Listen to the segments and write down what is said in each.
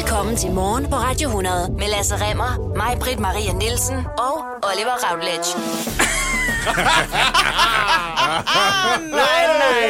Velkommen til Morgen på Radio 100 med Lasse Remmer, mig, Britt Maria Nielsen og Oliver Routledge. Nej, nej.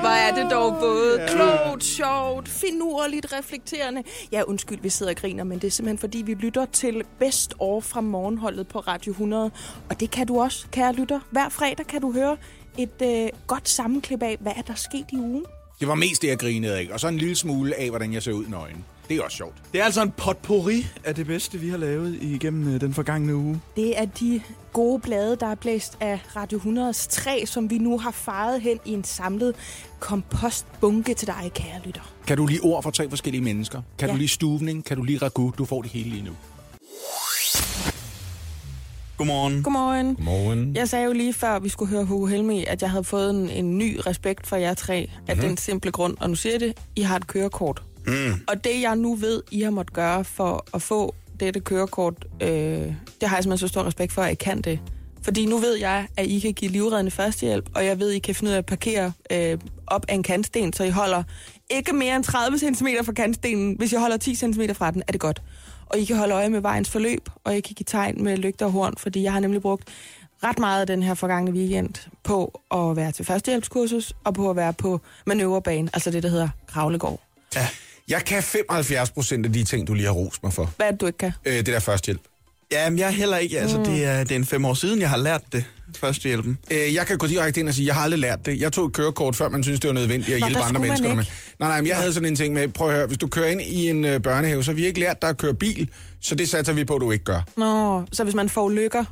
Hvor er det dog både klogt, sjovt, finurligt, reflekterende. Ja, undskyld, vi sidder og griner, men det er simpelthen fordi, vi lytter til Best År fra morgenholdet på Radio 100. Og det kan du også, kære lytter. Hver fredag kan du høre et øh, godt sammenklip af, hvad er der sket i ugen. Det var mest det, jeg grinede af. Og så en lille smule af, hvordan jeg ser ud nøgen. Det er også sjovt. Det er altså en potpourri af det bedste, vi har lavet igennem øh, den forgangne uge. Det er de gode blade, der er blæst af Radio 100's træ, som vi nu har faret hen i en samlet kompostbunke til dig, kære lytter. Kan du lige ord for tre forskellige mennesker? Kan Ja. du lige stuvning? Kan du lige ragu? Du får det hele lige nu. Godmorgen. Godmorgen. Morgen. Jeg sagde jo lige før, vi skulle høre Hugo Helmi, at jeg havde fået en, en ny respekt for jer tre, af Mhm. den simple grund. Og nu siger jeg det, I har et kørekort. Mm. Og det jeg nu ved, I har måttet gøre for at få dette kørekort, øh, det har jeg simpelthen så stor respekt for, at I kan det. Fordi nu ved jeg, at I kan give livreddende førstehjælp, og jeg ved, at I kan finde ud af at parkere øh, op af en kantsten, så I holder ikke mere end 30 cm fra kantstenen. Hvis jeg holder 10 cm fra den, er det godt. Og I kan holde øje med vejens forløb, og I kan give tegn med lygter og horn, fordi jeg har nemlig brugt ret meget af den her forgangne weekend på at være til førstehjælpskursus, og på at være på manøvrebane, altså det, der hedder Kravlegård. Jeg kan 75 procent af de ting, du lige har rost mig for. Hvad er det, du ikke kan? Øh, det der førstehjælp. Jamen, jeg er heller ikke. Altså, det, er, det er en fem år siden, jeg har lært det. Førstehjælpen. Øh, jeg kan gå direkte ind og sige, jeg har aldrig lært det. Jeg tog et kørekort, før man synes det var nødvendigt at Nå, hjælpe andre mennesker. ikke. Med. Nej, nej, men jeg havde sådan en ting med, prøv at høre, hvis du kører ind i en øh, børnehave, så har vi ikke lært dig at køre bil, så det satser vi på, at du ikke gør. Nå, så hvis man får lykker,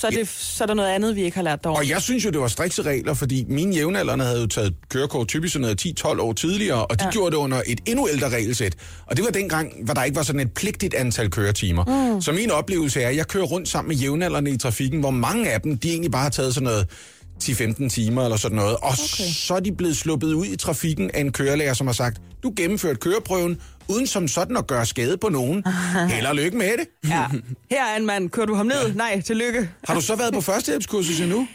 så er, det, så er der noget andet, vi ikke har lært derovre. Og jeg synes jo, det var strikse regler, fordi mine jævnaldrende havde jo taget kørekort typisk sådan noget 10-12 år tidligere, og de ja. gjorde det under et endnu ældre regelsæt. Og det var dengang, hvor der ikke var sådan et pligtigt antal køretimer. Mm. Så min oplevelse er, at jeg kører rundt sammen med jævnaldrende i trafikken, hvor mange af dem, de egentlig bare har taget sådan noget 10-15 timer eller sådan noget. Og okay. så er de blevet sluppet ud i trafikken af en kørelærer, som har sagt, du gennemførte køreprøven, uden som sådan at gøre skade på nogen. Held og lykke med det. Ja. Her er en mand. Kører du ham ned? Nej, tillykke. Har du så været på førstehjælpskursus endnu?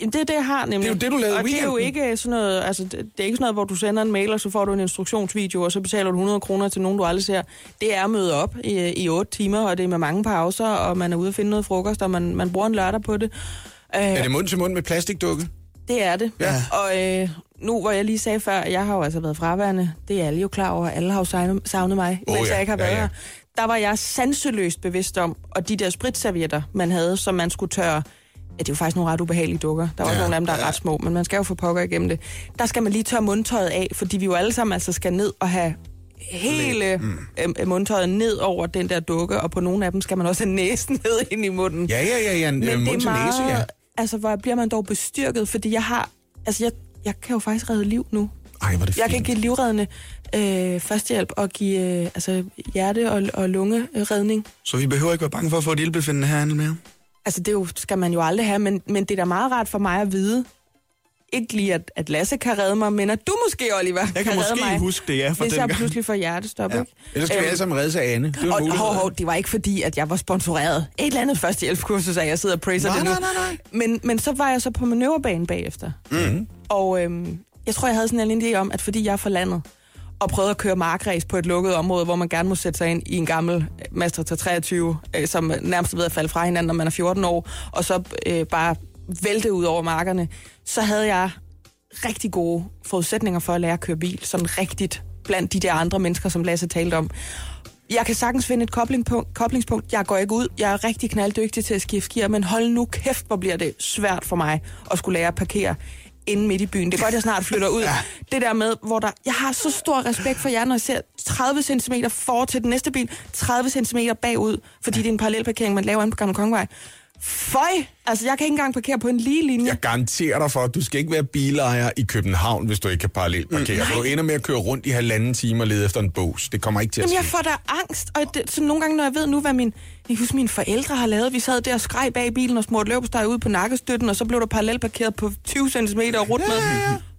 Det er det, jeg har nemlig. Det er jo det, du lavede Og det er jo ikke sådan noget, altså, det er ikke sådan noget, hvor du sender en mail, og så får du en instruktionsvideo, og så betaler du 100 kroner til nogen, du aldrig ser. Det er at møde op i, i 8 timer, og det er med mange pauser, og man er ude at finde noget frokost, og man, man bruger en lørdag på det. Øh, Er det mund til mund med plastikdukke? det er det. Ja. Og øh, nu, hvor jeg lige sagde før, at jeg har jo altså været fraværende, det er alle jo klar over, alle har jo savnet, mig, Åh, mens ja. jeg ikke har Ja, været ja. her. Der var jeg sanseløst bevidst om, og de der spritservietter, man havde, som man skulle tørre, Ja, det er jo faktisk nogle ret ubehagelige dukker. Der er også Ja, nogle af dem, der er ja. ret små, men man skal jo få pokker igennem det. Der skal man lige tørre mundtøjet af, fordi vi jo alle sammen altså skal ned og have hele mm. mundtøjet ned over den der dukke, og på nogle af dem skal man også have næsen ned ind i munden. Ja, ja, ja, ja. En, Men øh, det mund er til næse, ja. altså hvor bliver man dog bestyrket, fordi jeg har, altså jeg, jeg kan jo faktisk redde liv nu. Ej, er det Jeg fint. kan give livreddende øh, førstehjælp og give øh, altså hjerte- og, og lungeredning. Så vi behøver ikke være bange for at få et ildbefindende herinde mere. Altså det jo, skal man jo aldrig have, men, men det er da meget rart for mig at vide, ikke lige at, at Lasse kan redde mig, men at du måske, Oliver, Jeg kan redde måske mig, huske det, ja, fra hvis den jeg gang. pludselig får hjertestop. Ja. Ikke? Ellers skal vi Øhm, alle sammen reddes af Anne. Det Og, hov, hov, det var ikke fordi, at jeg var sponsoreret. Et eller andet førstehjælpskursus, at jeg sidder og praiser Nej, det nu. nej, nej, nej. Men, men så var jeg så på manøvrebanen bagefter. Mm. Og øhm, jeg tror, jeg havde sådan en idé om, at fordi jeg er fra landet, og prøvede at køre markræs på et lukket område, hvor man gerne må sætte sig ind i en gammel Mazda 23, øh, som nærmest er ved at falde fra hinanden, når man er 14 år, og så øh, bare vælte ud over markerne, så havde jeg rigtig gode forudsætninger for at lære at køre bil, sådan rigtigt blandt de der andre mennesker, som Lasse talte om. Jeg kan sagtens finde et koblingspunkt, koblingspunkt. Jeg går ikke ud. Jeg er rigtig knalddygtig til at skifte gear, men hold nu kæft, hvor bliver det svært for mig at skulle lære at parkere inde midt i byen. Det er godt, jeg snart flytter ud. Det der med, hvor der... Jeg har så stor respekt for jer, når jeg ser 30 cm for til den næste bil, 30 cm bagud, fordi det er en parallelparkering, man laver inde på Gamle Kongevej. Føj! Altså, jeg kan ikke engang parkere på en lige linje. Jeg garanterer dig for, at du skal ikke være bilejer i København, hvis du ikke kan parallelt parkere. Mm, du ender med at køre rundt i halvanden time og lede efter en bås. Det kommer ikke til at Jamen, jeg ske. får da angst, og det, så nogle gange, når jeg ved nu, hvad min, jeg kan huske, mine forældre har lavet, vi sad der og skreg bag bilen og smurte løbsteg ud på nakkestøtten, og så blev der parallelt parkeret på 20 cm rundt med.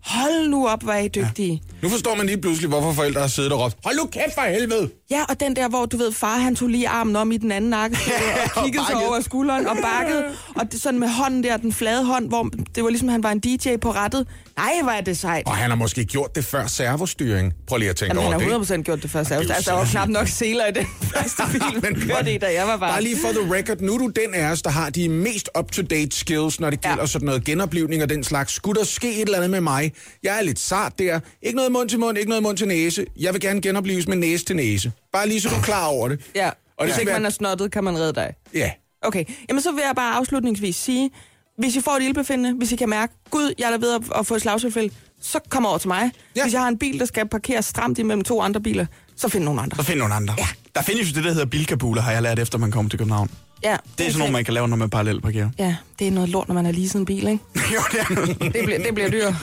Hold nu op, hvor er I dygtige. Nu forstår man lige pludselig, hvorfor forældre har siddet og råbt, hold nu kæft for helvede! Ja, og den der, hvor du ved, far han tog lige armen om i den anden nakke, og kiggede sig over skulderen og bakkede. Og det, sådan med hånden der, den flade hånd, hvor det var ligesom, han var en DJ på rettet. Nej, hvor er det sejt. Og han har måske gjort det før servostyring. Prøv lige at tænke Jamen, han over har det. 100% gjort det først. det er jo Altså, der var knap nok seler i den første bil, men kørte i, da jeg var barn. Bare lige for the record, nu er du den af os, der har de mest up-to-date skills, når det gælder Ja. sådan noget genoplivning og den slags. Skulle der ske et eller andet med mig? Jeg er lidt sart der. Ikke noget mund til mund, ikke noget mund til næse. Jeg vil gerne genopleves med næse til næse. Bare lige så du er klar over det. Ja, Og hvis ikke være- man er snottet, kan man redde dig. Ja. Okay, jamen så vil jeg bare afslutningsvis sige, hvis I får et ildbefindende, hvis I kan mærke, gud, jeg er der ved at, få et slagtilfælde, så kom over til mig. Ja. Hvis jeg har en bil, der skal parkeres stramt imellem to andre biler, så find nogle andre. Så find nogle andre. Ja. Der findes jo det, der hedder bilkabuler, har jeg lært efter, man kommer til København. Ja, Det er sådan noget, man kan lave, når man parallelt parkerer. Ja, det er noget lort, når man har leaset en bil, ikke? jo, det er Det bliver, det bliver dyrt.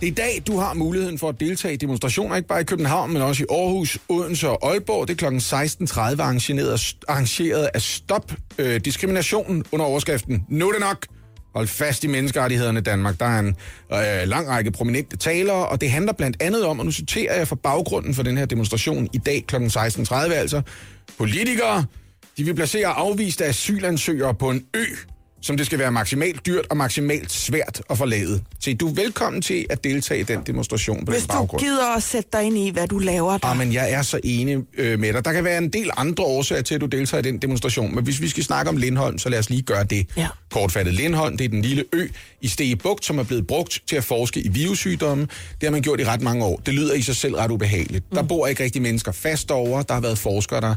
Det er i dag, du har muligheden for at deltage i demonstrationer, ikke bare i København, men også i Aarhus, Odense og Aalborg. Det er kl. 16.30 arrangeret, arrangeret af Stop øh, Diskriminationen under overskriften Nu er det nok! Hold fast i menneskerettighederne i Danmark. Der er en øh, lang række prominente talere, og det handler blandt andet om, og nu citerer jeg for baggrunden for den her demonstration i dag kl. 16.30 altså, politikere, de vil placere afviste asylansøgere på en ø, som det skal være maksimalt dyrt og maksimalt svært at forlade. Så du er velkommen til at deltage i den demonstration på Hvis den du baggrund. gider at sætte dig ind i, hvad du laver der. Ah, men jeg er så enig øh, med dig. Der kan være en del andre årsager til, at du deltager i den demonstration, men hvis vi skal snakke om Lindholm, så lad os lige gøre det. Ja. Kortfattet Lindholm, det er den lille ø i Stege Bugt, som er blevet brugt til at forske i virussygdomme. Det har man gjort i ret mange år. Det lyder i sig selv ret ubehageligt. Mm. Der bor ikke rigtig mennesker fast over. Der har været forskere, der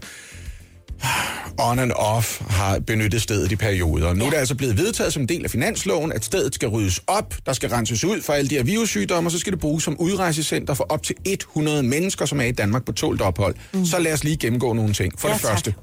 on and off har benyttet stedet i perioder. Nu er det altså blevet vedtaget som en del af finansloven, at stedet skal ryddes op, der skal renses ud for alle de her virussygdomme, og så skal det bruges som udrejsecenter for op til 100 mennesker, som er i Danmark på tålt ophold. Mm. Så lad os lige gennemgå nogle ting. For Ja, det tak. første,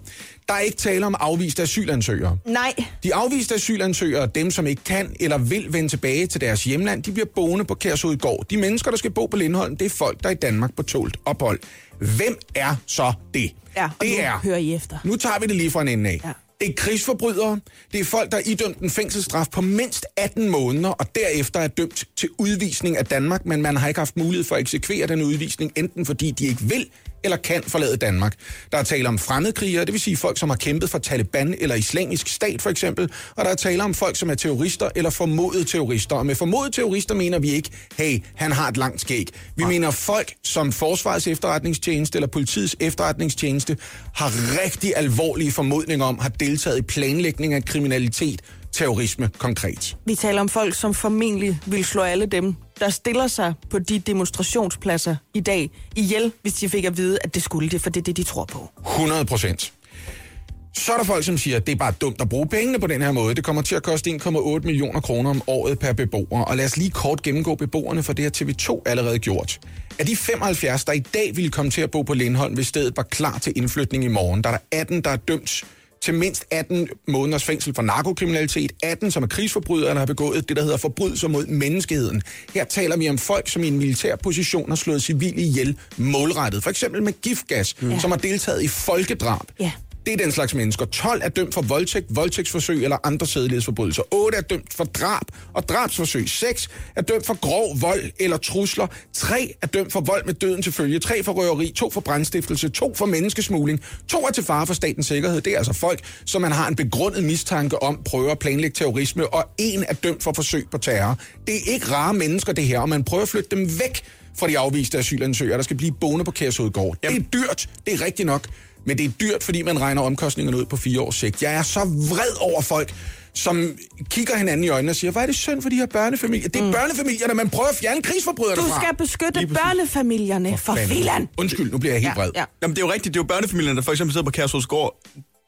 der er ikke tale om afviste asylansøgere. Nej, De afviste asylansøgere, dem som ikke kan eller vil vende tilbage til deres hjemland, de bliver boende på Kærshovedgård. De mennesker, der skal bo på Lindholm, det er folk, der er i Danmark på tålt ophold. Hvem er så det? Ja, det nu er hører I efter. nu tager vi det lige fra en ende af. Ja. Det er krigsforbrydere. Det er folk, der er idømt en fængselsstraf på mindst 18 måneder, og derefter er dømt til udvisning af Danmark, men man har ikke haft mulighed for at eksekvere den udvisning, enten fordi de ikke vil eller kan forlade Danmark. Der er tale om fremmedkrigere, det vil sige folk, som har kæmpet for Taliban eller islamisk stat for eksempel, og der er tale om folk, som er terrorister eller formodede terrorister. Og med formodede terrorister mener vi ikke, hey, han har et langt skæg. Vi mener folk, som Forsvarets efterretningstjeneste eller politiets efterretningstjeneste har rigtig alvorlige formodninger om, har deltaget i planlægning af kriminalitet, terrorisme konkret. Vi taler om folk, som formentlig vil slå alle dem, der stiller sig på de demonstrationspladser i dag ihjel, hvis de fik at vide, at det skulle det, for det er det, de tror på. 100 procent. Så er der folk, som siger, at det er bare dumt at bruge pengene på den her måde. Det kommer til at koste 1,8 millioner kroner om året per beboer. Og lad os lige kort gennemgå beboerne, for det har TV2 allerede gjort. Af de 75, der i dag ville komme til at bo på Lindholm, hvis stedet var klar til indflytning i morgen, der er der 18, der er dømt til mindst 18 måneders fængsel for narkokriminalitet, 18 som er krigsforbrydere, eller har begået det, der hedder forbrydelser mod menneskeheden. Her taler vi om folk, som i en militær position har slået civile ihjel målrettet. For eksempel med giftgas, ja. som har deltaget i folkedrab. Ja. Det er den slags mennesker. 12 er dømt for voldtægt, voldtægtsforsøg eller andre sædelighedsforbrydelser. 8 er dømt for drab og drabsforsøg. 6 er dømt for grov vold eller trusler. 3 er dømt for vold med døden til følge. 3 for røveri, 2 for brandstiftelse, 2 for menneskesmugling. 2 er til fare for statens sikkerhed. Det er altså folk, som man har en begrundet mistanke om prøver at planlægge terrorisme. Og en er dømt for forsøg på terror. Det er ikke rare mennesker, det her, og man prøver at flytte dem væk fra de afviste asylansøgere, der skal blive boende på Kærshovedgård. Det er dyrt, det er rigtigt nok. Men det er dyrt, fordi man regner omkostningerne ud på fire års sigt. Jeg er så vred over folk, som kigger hinanden i øjnene og siger, hvad er det synd for de her børnefamilier? Det er mm. børnefamilierne, man prøver at fjerne krigsforbryderne Du fra. skal beskytte børnefamilierne for filan. Undskyld, nu bliver jeg helt vred. ja. Jamen, det er jo rigtigt. Det er jo børnefamilierne, der for eksempel sidder på Kærshovedsgård.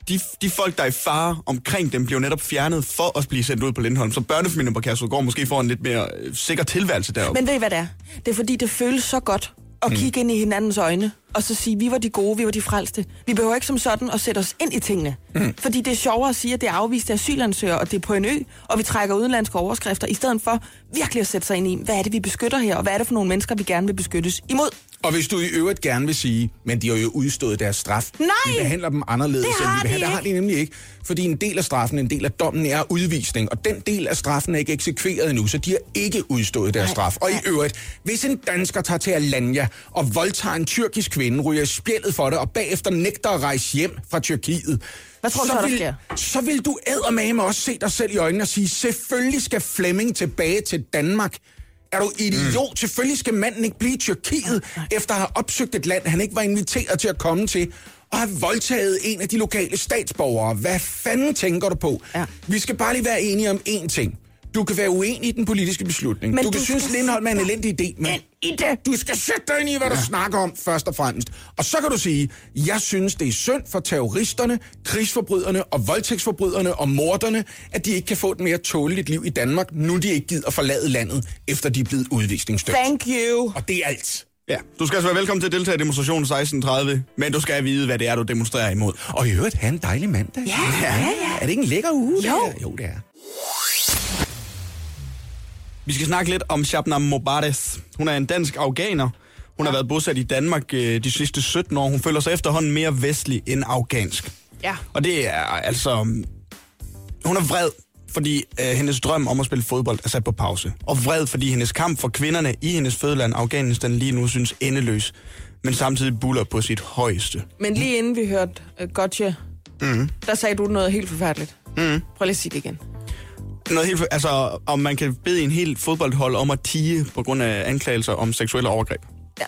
De, de folk, der er i fare omkring dem, bliver netop fjernet for at blive sendt ud på Lindholm. Så børnefamilien på Kærshovedsgård måske får en lidt mere øh, sikker tilværelse deroppe. Men ved I, hvad det er? Det er, fordi det føles så godt at Mm. kigge ind i hinandens øjne og så sige, vi var de gode, vi var de frelste. Vi behøver ikke som sådan at sætte os ind i tingene. Mm. Fordi det er sjovere at sige, at det er afviste asylansøgere, og det er på en ø, og vi trækker udenlandske overskrifter, i stedet for virkelig at sætte sig ind i, hvad er det, vi beskytter her, og hvad er det for nogle mennesker, vi gerne vil beskyttes imod. Og hvis du i øvrigt gerne vil sige, men de har jo udstået deres straf. Nej! Vi behandler dem anderledes, Det end har vi behandler. de Det har de nemlig ikke. Fordi en del af straffen, en del af dommen er udvisning, og den del af straffen er ikke eksekveret endnu, så de har ikke udstået deres Nej, straf. Og i øvrigt, hvis en dansker tager til Alanya og voldtager en tyrkisk kvinde, ryger spjældet for det, og bagefter nægter at rejse hjem fra Tyrkiet, Hvad tror du så, der vil, sker? så vil du eddermame også se dig selv i øjnene og sige, selvfølgelig skal Flemming tilbage til Danmark. Er du idiot? Mm. Selvfølgelig skal manden ikke blive i Tyrkiet, efter at have opsøgt et land, han ikke var inviteret til at komme til, og have voldtaget en af de lokale statsborgere. Hvad fanden tænker du på? Ja. Vi skal bare lige være enige om én ting. Du kan være uenig i den politiske beslutning. Men du kan du synes, Lindholm er en elendig idé, men i det, du skal sætte dig ind i, hvad du snakker om, først og fremmest. Og så kan du sige, jeg synes, det er synd for terroristerne, krigsforbryderne og voldtægtsforbryderne og morderne, at de ikke kan få et mere tåleligt liv i Danmark, nu de ikke gider forlade landet, efter de er blevet udvisningsdømt. Thank you. Og det er alt. Ja, du skal altså være velkommen til at deltage i demonstrationen 16.30, men du skal vide, hvad det er, du demonstrerer imod. Og i øvrigt, have en dejlig mandag. Ja, ja, ja. Er det ikke en lækker uge? det Jo. her? Jo, det er. Vi skal snakke lidt om Shabnam Mobares. Hun er en dansk afghaner. Hun har været bosat i Danmark øh, de sidste 17 år. Hun føler sig efterhånden mere vestlig end afghansk. Ja. Og det er altså... Hun er vred, fordi øh, hendes drøm om at spille fodbold er sat på pause. Og vred, fordi hendes kamp for kvinderne i hendes fødeland, Afghanistan, lige nu synes endeløs. Men samtidig buller på sit højeste. Men lige inden vi hørte uh, Gotcha, mm. der sagde du noget helt forfærdeligt. Mm. Prøv lige at sige det igen. Noget helt, altså, om man kan bede en helt fodboldhold om at tige på grund af anklagelser om seksuelle overgreb. Ja.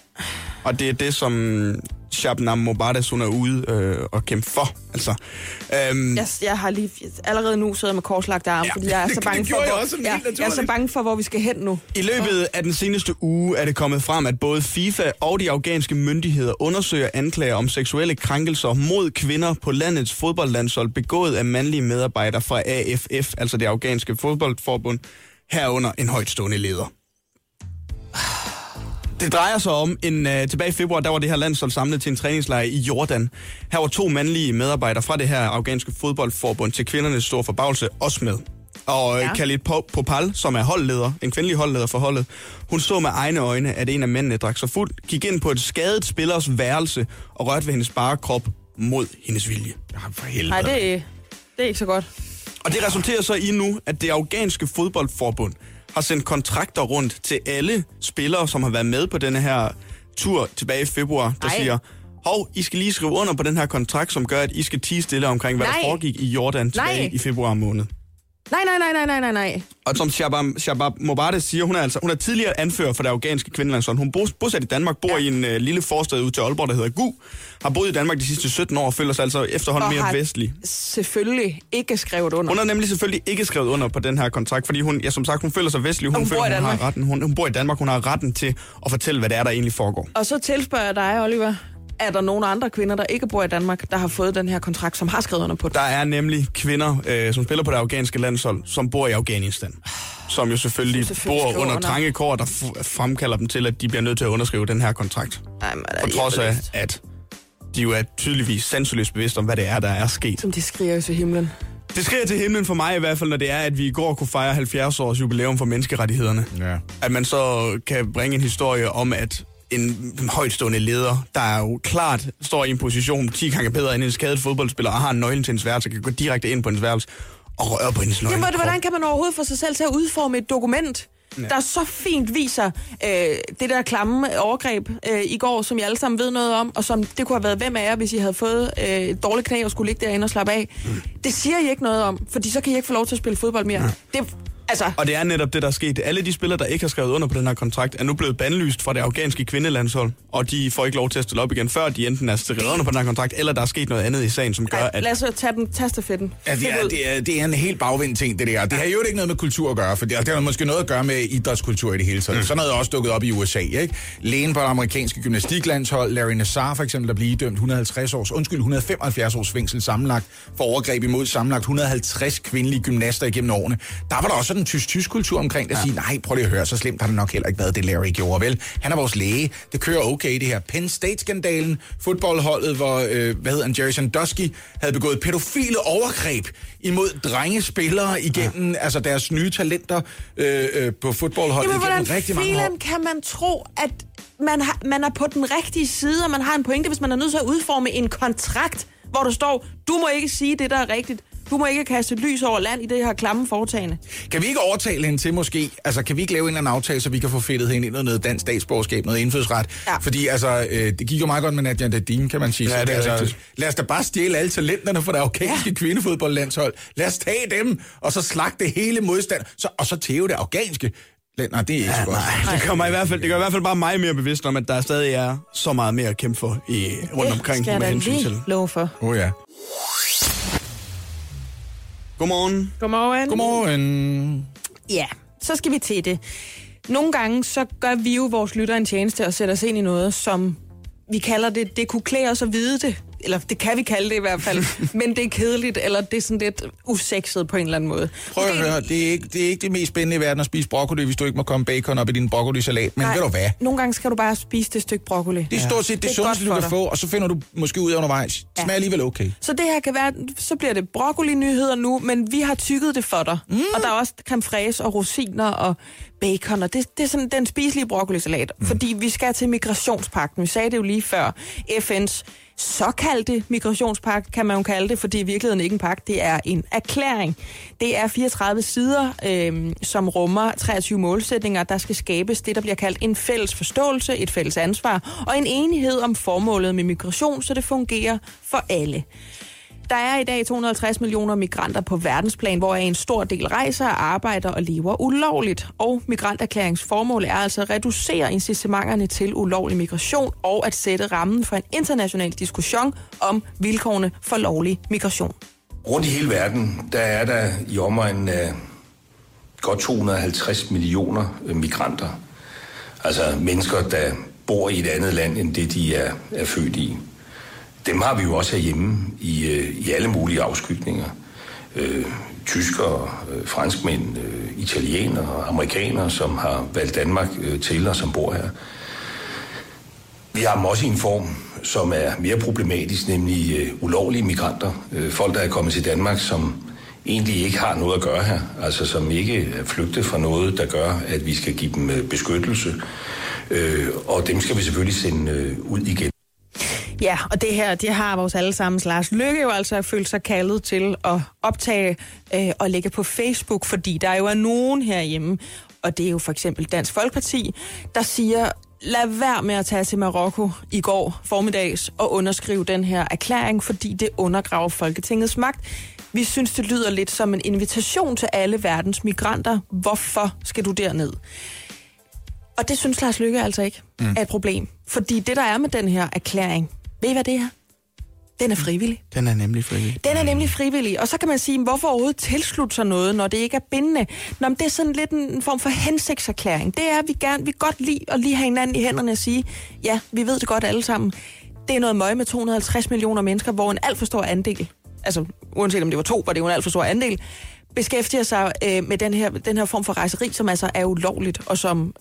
Og det er det, som Shabnam Mobadas, hun er ude øh, og kæmpe for. Altså, øhm, Jeg, jeg har lige allerede nu siddet med korslagte arme, Ja, fordi jeg er det- så det bange for, jeg hvor, også, ja, jeg er så bange for, hvor vi skal hen nu. I løbet af den seneste uge er det kommet frem, at både FIFA og de afghanske myndigheder undersøger anklager om seksuelle krænkelser mod kvinder på landets fodboldlandshold, begået af mandlige medarbejdere fra AFF, altså det afghanske fodboldforbund, herunder en højtstående leder. Det drejer sig om, en, uh, tilbage i februar, der var det her landshold samlet til en træningslejr i Jordan. Her var to mandlige medarbejdere fra det her afghanske fodboldforbund til kvindernes store forbavelse også med. Og ja. Ja. Khalid Po- Popal, som er holdleder, en kvindelig holdleder for holdet, hun så med egne øjne, at en af mændene drak sig fuld, gik ind på et skadet spillers værelse og rørte ved hendes bare krop mod hendes vilje. Jamen, for helvede. Nej, det, er- det er ikke så godt. Og det resulterer så i nu, at det afghanske fodboldforbund har sendt kontrakter rundt til alle spillere, som har været med på denne her tur tilbage i februar, der Nej. siger, hov, I skal lige skrive under på den her kontrakt, som gør, at I skal tige stille omkring, hvad Nej. der foregik i Jordan tilbage Nej. i februar måned. Nej, nej, nej, nej, nej, nej, nej. Og som Shabab, Shabab Mobade siger, hun er altså hun er tidligere anfører for det afghanske kvindelandshold. Hun bos, bosat i Danmark, bor ja. i en uh, lille forstad ud til Aalborg, der hedder Gu. Har boet i Danmark de sidste 17 år og føler sig altså efterhånden Og mere vestlig. Selvfølgelig ikke skrevet under. Hun har nemlig selvfølgelig ikke skrevet under på den her kontrakt, fordi hun, ja, som sagt, hun føler sig vestlig. Hun, hun føler, hun har retten. Hun, hun bor i Danmark. Hun har retten til at fortælle, hvad det er, der egentlig foregår. Og så tilspørger jeg dig, Oliver. Er der nogle andre kvinder, der ikke bor i Danmark, der har fået den her kontrakt, som har skrevet under på det? Der er nemlig kvinder, øh, som spiller på det afghanske landshold, som bor i Afghanistan. Som jo selvfølgelig, Som selvfølgelig bor under under. trange kår, der f- fremkalder dem til, at de bliver nødt til at underskrive den her kontrakt. Ej, man er På trods af, at de jo er tydeligvis sanseløst bevidste om, hvad det er, der er sket. Som de skriger jo til himlen. Det skriger til himlen for mig i hvert fald, når det er, at vi i går kunne fejre 70 års jubilæum for menneskerettighederne. Ja. At man så kan bringe en historie om, at en højtstående leder, der er jo klart står i en position 10 gange bedre end en skadet fodboldspiller, og har en nøgle til hendes værelse, kan gå direkte ind på hendes værelse og røre på hendes nøgle. Jamen, hvordan kan man overhovedet få sig selv til at udforme et dokument, ja. der så fint viser øh, det der klamme overgreb øh, i går, som I alle sammen ved noget om, og som det kunne have været hvem af jer, hvis I havde fået øh, et dårligt knæ og skulle ligge derinde og slappe af. Mm. Det siger I ikke noget om, fordi så kan I ikke få lov til at spille fodbold mere. Ja. Det, altså, Og det er netop det, der er sket. Alle de spillere, der ikke har skrevet under på den her kontrakt, er nu blevet bandlyst fra det afghanske kvindelandshold, og de får ikke lov til at stille op igen, før de enten er skrevet under på den her kontrakt, eller der er sket noget andet i sagen, som gør, ej, at... lad os tage den tastafetten. Ja, det, er, det, er, det er en helt bagvendt ting, det der. Det har jo ikke noget med kultur at gøre, for det, det har måske noget at gøre med idrætskultur i det hele taget. Mm. Sådan noget er også dukket op i USA, ikke? Lægen på det amerikanske gymnastiklandshold, Larry Nassar for eksempel, der blev dømt 150 års, undskyld, 175 års fængsel sammenlagt for overgreb imod sammenlagt 150 kvindelige gymnaster igennem årene. Der var der også sådan en tysk-tysk kultur omkring det, at sige, nej, prøv lige at høre, så slemt har det nok heller ikke været, det Larry gjorde, vel? Han er vores læge, det kører okay, det her. Penn State-skandalen, fodboldholdet, hvor, øh, hvad hedder han, Jerry Sandusky havde begået pædofile overgreb imod drengespillere igennem, ja. altså deres nye talenter øh, øh, på fodboldholdet Jamen, igennem rigtig mange år. kan man tro, at man, har, man er på den rigtige side, og man har en pointe, hvis man er nødt til at udforme en kontrakt, hvor der står, du må ikke sige det, der er rigtigt. Du må ikke kaste lys over land i det her klamme foretagende. Kan vi ikke overtale hende til måske, altså kan vi ikke lave en eller anden aftale, så vi kan få fedtet hende ind i noget dansk statsborgerskab, noget indfødsret? Ja. Fordi altså, øh, det gik jo meget godt med Nadia Dadin, kan man sige. Ja, det er altså, lad os da bare stjæle alle talenterne fra det afghanske ja. kvindefodboldlandshold. Lad os tage dem, og så slagte hele modstand, så, og så tæve det afghanske. Nej, det er ikke så godt. Nej, det gør, mig i hvert fald, det gør i hvert fald bare mig mere bevidst om, at der stadig er så meget mere at kæmpe for i, rundt omkring det skal jeg da lige love for. Oh, ja. Godmorgen. Godmorgen. Godmorgen. Ja, så skal vi til det. Nogle gange så gør vi jo vores lytter en tjeneste og sætter os ind i noget, som vi kalder det, det kunne klæde os at vide det. Eller det kan vi kalde det i hvert fald. men det er kedeligt, eller det er sådan lidt usekset på en eller anden måde. Prøv at høre, det er, ikke, det er ikke det mest spændende i verden at spise broccoli, hvis du ikke må komme bacon op i din broccolisalat. Men Nej, ved du hvad? Nogle gange skal du bare spise det stykke broccoli. Det er stort set det, Det sundeste, du kan dig. få, og så finder du måske ud af undervejs. Det Ja. smager alligevel okay. Så det her kan være, så bliver det broccoli-nyheder nu, men vi har tykket det for dig. Mm. Og der er også creme fraise og rosiner og bacon, og det, det er sådan den spiselige broccolisalat. Mm. Fordi vi skal til migrationspakten. Vi sagde det jo lige før. FN's såkaldte migrationspagt, kan man jo kalde det, fordi i virkeligheden ikke en pagt, det er en erklæring. Det er 34 sider, øh, som rummer 23 målsætninger, der skal skabes det, der bliver kaldt en fælles forståelse, et fælles ansvar og en enighed om formålet med migration, så det fungerer for alle. Der er i dag 250 millioner migranter på verdensplan, hvor en stor del rejser, arbejder og lever ulovligt. Og migranterklæringens formål er altså at reducere incitamenterne til ulovlig migration og at sætte rammen for en international diskussion om vilkårene for lovlig migration. Rundt i hele verden, der er der i omegnen af godt 250 millioner øh, migranter. Altså mennesker, der bor i et andet land, end det de er, er født i. Dem har vi jo også herhjemme i, øh, i alle mulige afskygninger. Øh, tyskere, øh, franskmænd, øh, italienere, amerikanere, som har valgt Danmark øh, til og som bor her. Vi har dem også i en form, som er mere problematisk, nemlig øh, ulovlige migranter. Øh, folk, der er kommet til Danmark, som egentlig ikke har noget at gøre her. Altså som ikke er flygtet fra noget, der gør, at vi skal give dem øh, beskyttelse. Øh, og dem skal vi selvfølgelig sende øh, ud igen. Ja, og det her, det har vores allesammens Lars Lykke jo altså følt sig kaldet til at optage øh, og lægge på Facebook, fordi der jo er nogen herhjemme, og det er jo for eksempel Dansk Folkeparti, der siger, lad være med at tage til Marokko i går formiddags og underskrive den her erklæring, fordi det undergraver Folketingets magt. Vi synes, det lyder lidt som en invitation til alle verdens migranter. Hvorfor skal du derned? Og det synes Lars Lykke altså ikke mm. er et problem. Fordi det, der er med den her erklæring, ved I, hvad det er? Den er frivillig. Den er nemlig frivillig. Den er nemlig frivillig. Og så kan man sige, hvorfor overhovedet tilslutte sig noget, når det ikke er bindende? Nå, men det er sådan lidt en form for hensigtserklæring. Det er, at vi gerne vi godt lide at lige have hinanden i hænderne og sige, ja, vi ved det godt alle sammen. Det er noget møg med 250 millioner mennesker, hvor en alt for stor andel, altså uanset om det var to, var det jo en alt for stor andel, beskæftiger sig øh, med den her, den her form for rejseri, som altså er ulovligt, og som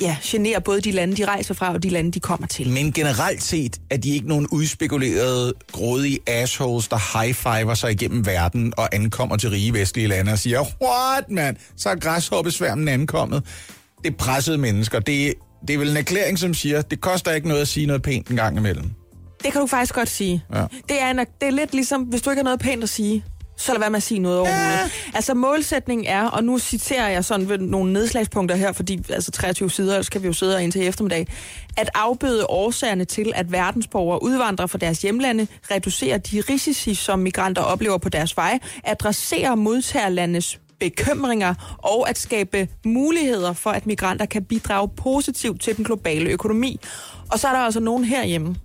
ja, generer både de lande, de rejser fra, og de lande, de kommer til. Men generelt set er de ikke nogen udspekulerede, grådige assholes, der high-fiver sig igennem verden og ankommer til rige vestlige lande og siger, what, man? Så er græshoppesværmen ankommet. Det er pressede mennesker. Det, det er vel en erklæring, som siger, det koster ikke noget at sige noget pænt en gang imellem. Det kan du faktisk godt sige. Ja. Det, er en, det er lidt ligesom, hvis du ikke har noget pænt at sige, så lad være med at sige noget overhovedet. Ja. Altså målsætningen er, og nu citerer jeg sådan ved nogle nedslagspunkter her, fordi altså 23 sider, ellers skal vi jo sidde ind til eftermiddag, at afbøde årsagerne til, at verdensborgere udvandrer fra deres hjemlande, reducere de risici, som migranter oplever på deres vej, adressere modtagerlandes bekymringer og at skabe muligheder for, at migranter kan bidrage positivt til den globale økonomi. Og så er der altså nogen herhjemme,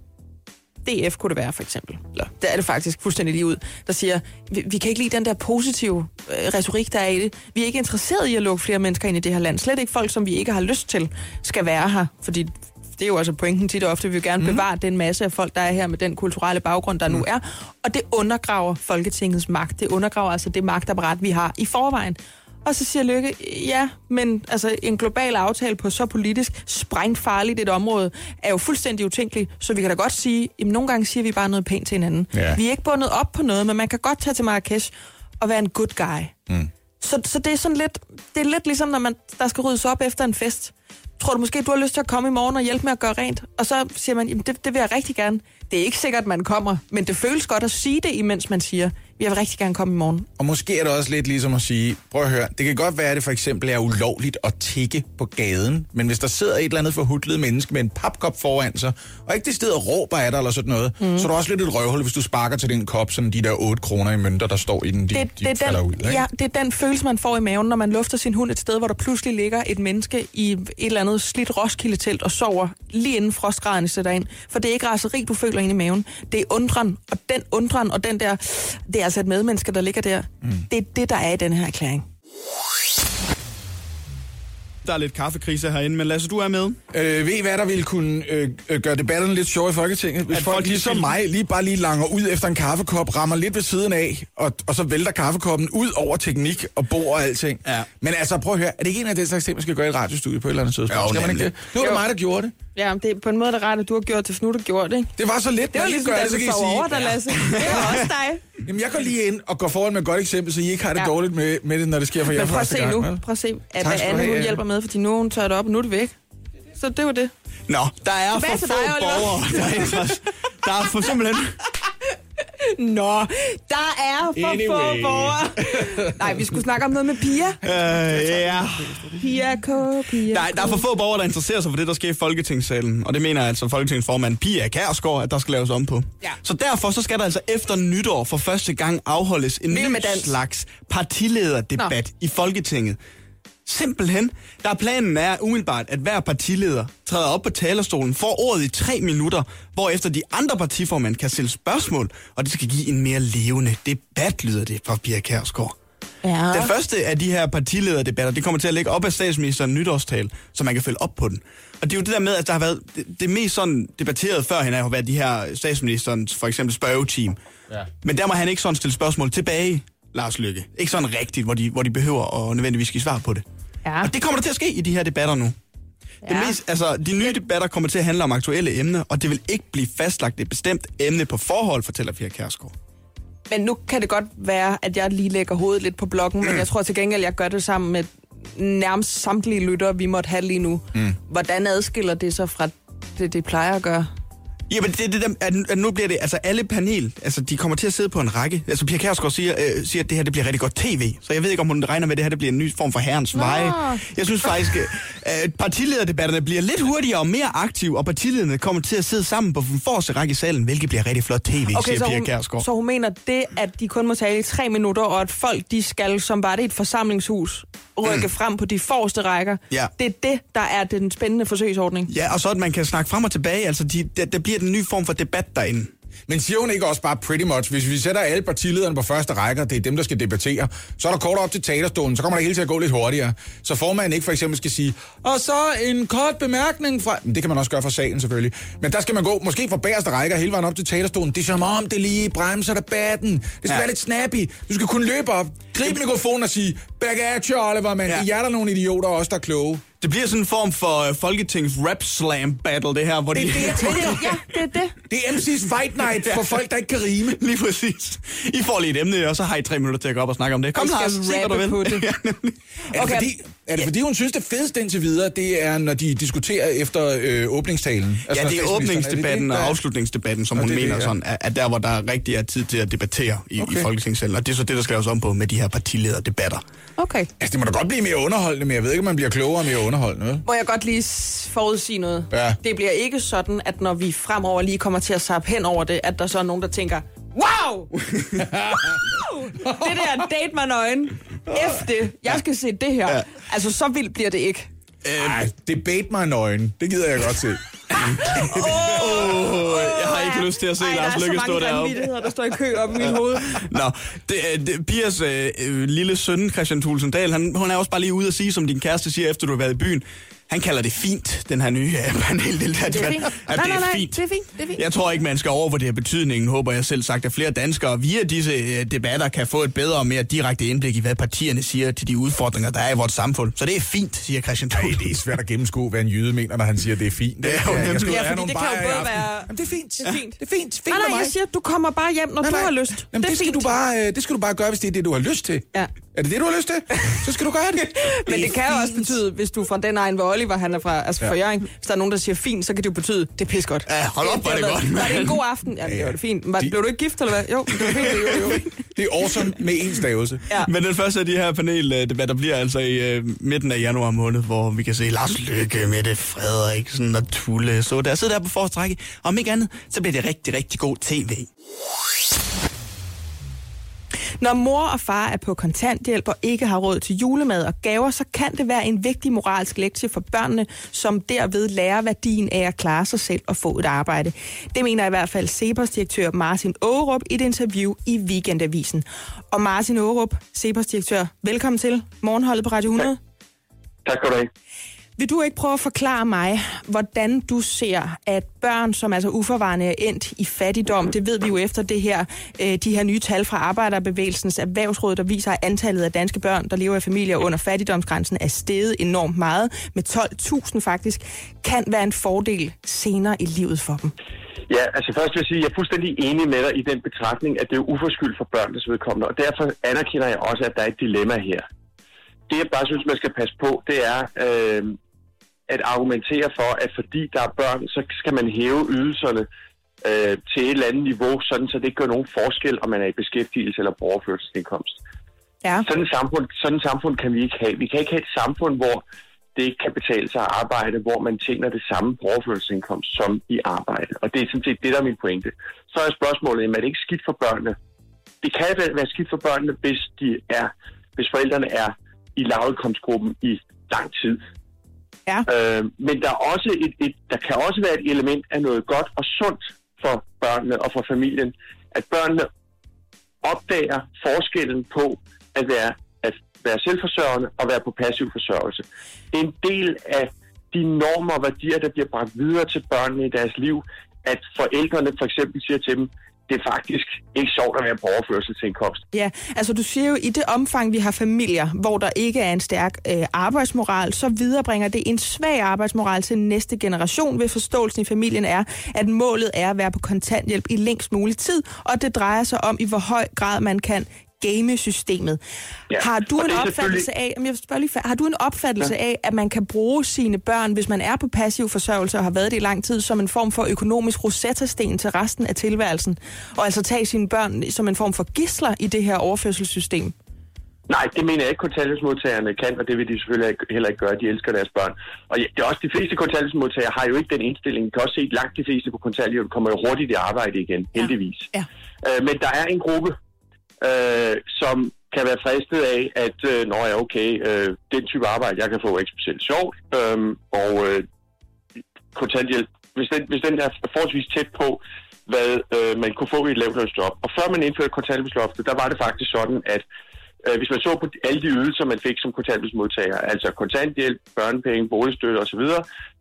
DF kunne det være, for eksempel. Eller, der er det faktisk fuldstændig lige ud, der siger, vi, vi kan ikke lide den der positive øh, retorik, der er i det. Vi er ikke interesseret i at lukke flere mennesker ind i det her land. Slet ikke folk, som vi ikke har lyst til, skal være her. Fordi det er jo altså pointen tit og ofte, vi vil gerne mm. bevare den masse af folk, der er her med den kulturelle baggrund, der mm. nu er. Og det undergraver Folketingets magt. Det undergraver altså det magtapparat, vi har i forvejen. Og så siger Lykke, ja, men altså, en global aftale på så politisk sprængfarligt et område er jo fuldstændig utænkeligt, så vi kan da godt sige, at nogle gange siger vi bare noget pænt til hinanden. Ja. Vi er ikke bundet op på noget, men man kan godt tage til Marrakesh og være en good guy. Mm. Så, så det er sådan lidt, det er lidt ligesom, når man, der skal ryddes op efter en fest. Tror du måske, du har lyst til at komme i morgen og hjælpe med at gøre rent? Og så siger man, jamen det, det vil jeg rigtig gerne. Det er ikke sikkert, at man kommer, men det føles godt at sige det, imens man siger, jeg vil rigtig gerne komme i morgen. Og måske er det også lidt ligesom at sige, prøv at høre, det kan godt være, at det for eksempel er ulovligt at tikke på gaden, men hvis der sidder et eller andet forhudlet menneske med en papkop foran sig, og ikke det sted råber af dig eller sådan noget, mm. så er du også lidt et røvhul, hvis du sparker til den kop, sådan de der 8 kroner i mønter, der står i den, de, det, de det, er falder den, ud. Ikke? Ja, det er den følelse, man får i maven, når man lufter sin hund et sted, hvor der pludselig ligger et menneske i et eller andet slidt roskildetelt og sover lige inden frostgraden sætter ind. For det er ikke raseri, du føler ind i maven. Det er undren, og den undren og den der, det altså et medmenneske, der ligger der. Mm. Det er det, der er i den her erklæring. Der er lidt kaffekrise herinde, men Lasse, du er med. Øh, ved I hvad, der ville kunne øh, øh, gøre debatten lidt sjov i Folketinget? Hvis At folk, folk ligesom skal- mig lige bare lige langer ud efter en kaffekop, rammer lidt ved siden af, og, og så vælter kaffekoppen ud over teknik og bord og alting. Ja. Men altså, prøv at høre, er det ikke en af den slags ting, man skal gøre i et radiostudie på et eller andet tidspunkt? Jo, skal man ikke det? Nu var det mig, der gjorde det. Ja, det er på en måde, der er rart, at du har gjort det, for nu har du gjort det, ikke? Det var så lidt, Det var lige ligesom, gør da du kan I sov sige, over dig, Lasse. Det var også dig. Jamen, jeg går lige ind og går foran med et godt eksempel, så I ikke har det Ja. dårligt med, med det, når det sker for jer Men prøv at første se gang. nu. vel? Prøv at se, at Anne hun hjælper med, fordi nu hun op, og nu er det væk. Så det var det. Nå, der er Tilbage for få dig, borgere. Der er, interesse. der er for simpelthen... Nå, der er for Anyway. få borgere. Nej, vi skulle snakke om noget med Pia. Øh, ja. Pia K. Pia Der, er- der er for få borgere, der interesserer sig for det, der sker i Folketingssalen. Og det mener altså Folketingets formand Pia Kærsgaard, at der skal laves om på. Ja. Så derfor så skal der altså efter nytår for første gang afholdes en Vild ny med slags partilederdebat i Folketinget. Simpelthen. Der er planen er umiddelbart, at hver partileder træder op på talerstolen, får ordet i tre minutter, hvorefter de andre partiformænd kan stille spørgsmål, og det skal give en mere levende debat, lyder det fra Pia Kærsgaard. Ja. Den første af de her partilederdebatter, det kommer til at ligge op af statsministeren nytårstal, så man kan følge op på den. Og det er jo det der med, at der har været det, det mest sådan debatteret førhen, har været de her statsministerens for eksempel spørgeteam. Ja. Men der må han ikke sådan stille spørgsmål tilbage, Lars Lykke. Ikke sådan rigtigt, hvor de, hvor de behøver at nødvendigvis give svar på det. Ja. Og det kommer der til at ske i de her debatter nu. Ja. Det mest, altså, de nye debatter kommer til at handle om aktuelle emner, og det vil ikke blive fastlagt et bestemt emne på forhold, fortæller Pia Kærsgaard. Men nu kan det godt være, at jeg lige lægger hovedet lidt på blokken, men jeg tror til gengæld, at jeg gør det sammen med nærmest samtlige lyttere, vi måtte have lige nu. Mm. Hvordan adskiller det sig fra det, det plejer at gøre? Jamen, det, det, der- at, at nu bliver det, altså alle panel, altså de kommer til at sidde på en række. Altså Pia Kærsgaard siger, øh, siger, at det her det bliver rigtig godt tv. Så jeg ved ikke, om hun regner med, at det her det bliver en ny form for herrens veje. Jeg synes faktisk, øh, at partilederdebatterne bliver lidt hurtigere og mere aktive, og partilederne kommer til at sidde sammen på den forreste række i salen, hvilket bliver rigtig flot tv, okay, siger så Pia hun, Kærsgaard. så hun mener det, at de kun må tale i tre minutter, og at folk, de skal, som var det et forsamlingshus, rykke mm. frem på de forreste rækker. Ja. Det er det, der er den spændende forsøgsordning. Ja, og så at man kan snakke frem og tilbage, altså de, der, der bliver den nye form for debat derinde. Men siger hun ikke også bare pretty much, hvis vi sætter alle partilederne på første række, og det er dem, der skal debattere, så er der kort op til talerstolen, så kommer det hele til at gå lidt hurtigere. Så formanden ikke for eksempel skal sige, og så en kort bemærkning fra... Men det kan man også gøre fra salen selvfølgelig. Men der skal man gå måske fra bagerste række hele vejen op til talerstolen. Det er som om, det lige bremser debatten. Det skal Ja. være lidt snappy. Du skal kunne løbe op, gribe mikrofonen og sige, back at you, Oliver, man. Ja. I er der nogle idioter også, der er kloge. Det bliver sådan en form for uh, Folketings rap slam battle, det her, hvor Det de... er det, jeg tænker. Ja, det er det. Det er MC's Fight Night for folk, der ikke kan rime. Lige præcis. I får lige et emne, og så har I tre minutter til at gå op og snakke om det. Kom, Lars, hvad du vil. på det. Ja. Er det, Okay. fordi, er det fordi, hun synes, det fedeste indtil videre, det er, når de diskuterer efter øh, åbningstalen? ja, når det er åbningsdebatten det og det, der- afslutningsdebatten, som Nå, hun det er det, mener ja. sådan, er, er der, hvor der rigtig er tid til at debattere i, okay. i. Folketingssalen. Og det er så det, der skal laves om på med de her partilederdebatter. Okay. Altså, det må da godt blive mere underholdende, men jeg ved ikke, om man bliver klogere og mere underholdende. vel? Må jeg godt lige forudsige noget? Ja. Det bliver ikke sådan, at når vi fremover lige kommer til at sappe hen over det, at der så er nogen, der tænker, wow! wow! Det der date mig nøgen. Efter jeg skal se det her. Altså, så vildt bliver det ikke. Ej, debate mig nøgen. Det gider jeg godt se. Oh, jeg har ikke lyst til at se Ej, Lars der er Lykke så stå mange deroppe. vanvittigheder, der står i kø op i mit hoved. Nå, det, er- det, Pias øh, øh, lille søn, Christian Thulsen Dahl, han, hun er også bare lige ude at sige, som din kæreste siger, efter du har været i byen. Han kalder det fint, den her nye uh, paneldeltager. Det er fint. At nej, det nej, er nej, fint. det er fint, det er fint. Jeg tror ikke, man skal overvurdere betydningen, håber jeg selv sagt, at flere danskere via disse øh, debatter kan få et bedre og mere direkte indblik i, hvad partierne siger til de udfordringer, der er i vores samfund. Så det er fint, siger Christian Nej, Thul. det er svært at gennemskue, hvad en jyde mener, når han siger, det er fint. Det er jo jeg Ja, have fordi det kan jo både være- Jamen, det er fint. Det er fint. Det er fint. Fint Nej, nej, jeg siger, du kommer bare hjem, når Nej, du nej. har lyst. Jamen, det, er skal du bare, øh, det skal du bare gøre, hvis det er det, du har lyst til. Ja. Er det det, du har lyst til? Så skal du gøre det. Men er det kan jo også betyde, hvis du er fra den egen, hvor Oliver han er fra, altså fra Jørgen, hvis der er nogen, der siger fint, så kan det jo betyde, det er pis godt. Ja, hold op, er det har godt, Var det en god aften? Ja, det var det fint. Var, De- blev du ikke gift, eller hvad? Jo, det var fint. Jo, jo. Det er awesome med en stavelse. Ja. Men den første af de her paneldebatter bliver altså i uh, midten af januar måned, hvor vi kan se Lars Løkke, Mette Frederiksen og Tulle. Så der sidder der på forstrække. Om ikke andet, så bliver det rigtig, rigtig god tv. Når mor og far er på kontanthjælp og ikke har råd til julemad og gaver, så kan det være en vigtig moralsk lektie for børnene, som derved lærer værdien af at klare sig selv og få et arbejde. Det mener i hvert fald Cepos-direktør Martin Aarup i et interview i Weekendavisen. Og Martin Aarup, Cepos-direktør, velkommen til Morgenholdet på Radio 100. Tak skal du have. Vil du ikke prøve at forklare mig, hvordan du ser, at børn, som altså uforvarende er endt i fattigdom, det ved vi jo efter det her, øh, de her nye tal fra Arbejderbevægelsens Erhvervsråd, der viser, at antallet af danske børn, der lever i familier under fattigdomsgrænsen, er steget enormt meget, med 12.000 faktisk, kan være en fordel senere i livet for dem. Ja, altså først vil jeg sige, at jeg er fuldstændig enig med dig i den betragtning, at det er uforskyldt for børnenes vedkommende, og derfor anerkender jeg også, at der er et dilemma her. Det jeg bare synes, man skal passe på, det er øh, at argumentere for, at fordi der er børn, så skal man hæve ydelserne øh, til et eller andet niveau, sådan så det ikke gør nogen forskel, om man er i beskæftigelse eller på overførselsindkomst. Ja. Sådan et samfund, sådan et samfund kan vi ikke have. Vi kan ikke have et samfund, hvor det ikke kan betale sig at arbejde, hvor man tjener det samme på overførselsindkomst som i arbejde. Og det er sådan set det, der er min pointe. Så er spørgsmålet, jamen, er det ikke skidt for børnene? Det kan være skidt for børnene, hvis, de er, hvis forældrene er i lavindkomstgruppen i lang tid. Ja. Øh, men der, er også et, et, der kan også være et element af noget godt og sundt for børnene og for familien, at børnene opdager forskellen på at være, at være selvforsørgende og være på passiv forsørgelse. En del af de normer og værdier, der bliver bragt videre til børnene i deres liv, at forældrene for eksempel siger til dem, det er faktisk ikke sjovt at være på overførselsindkomst. Ja, altså du siger jo, i det omfang, vi har familier, hvor der ikke er en stærk øh, arbejdsmoral, så viderebringer det en svag arbejdsmoral til næste generation, ved forståelsen i familien er, at målet er at være på kontanthjælp i længst mulig tid, og det drejer sig om, i hvor høj grad man kan game systemet. Ja, Har du og en opfattelse af, om jeg vil spørge lige, har du en opfattelse ja. af, at man kan bruge sine børn, hvis man er på passiv forsørgelse og har været det i lang tid, som en form for økonomisk Rosetta-sten til resten af tilværelsen, og altså tage sine børn som en form for gisler i det her overførselssystem? Nej, det mener jeg ikke, kontanthjælpsmodtagerne kan, og det vil de selvfølgelig heller ikke gøre. De elsker deres børn. Og ja, det er også de fleste kontanthjælpsmodtagere har jo ikke den indstilling. Vi kan også se, at langt de fleste på kontanthjælp kommer jo hurtigt i arbejde igen, heldigvis. Ja. Øh, men der er en gruppe, øh, som kan være fristet af, at øh, når jeg okay, øh, den type arbejde, jeg kan få, er ikke specielt sjovt, øh, og øh, kontanthjælp, hvis den, hvis den er forholdsvis tæt på, hvad øh, man kunne få i et lavtlønsjob. Og før man indførte kontanthjælpsloftet, der var det faktisk sådan, at øh, hvis man så på alle de ydelser, man fik som kontanthjælpsmodtager, altså kontanthjælp, børnepenge, boligstøtte osv.,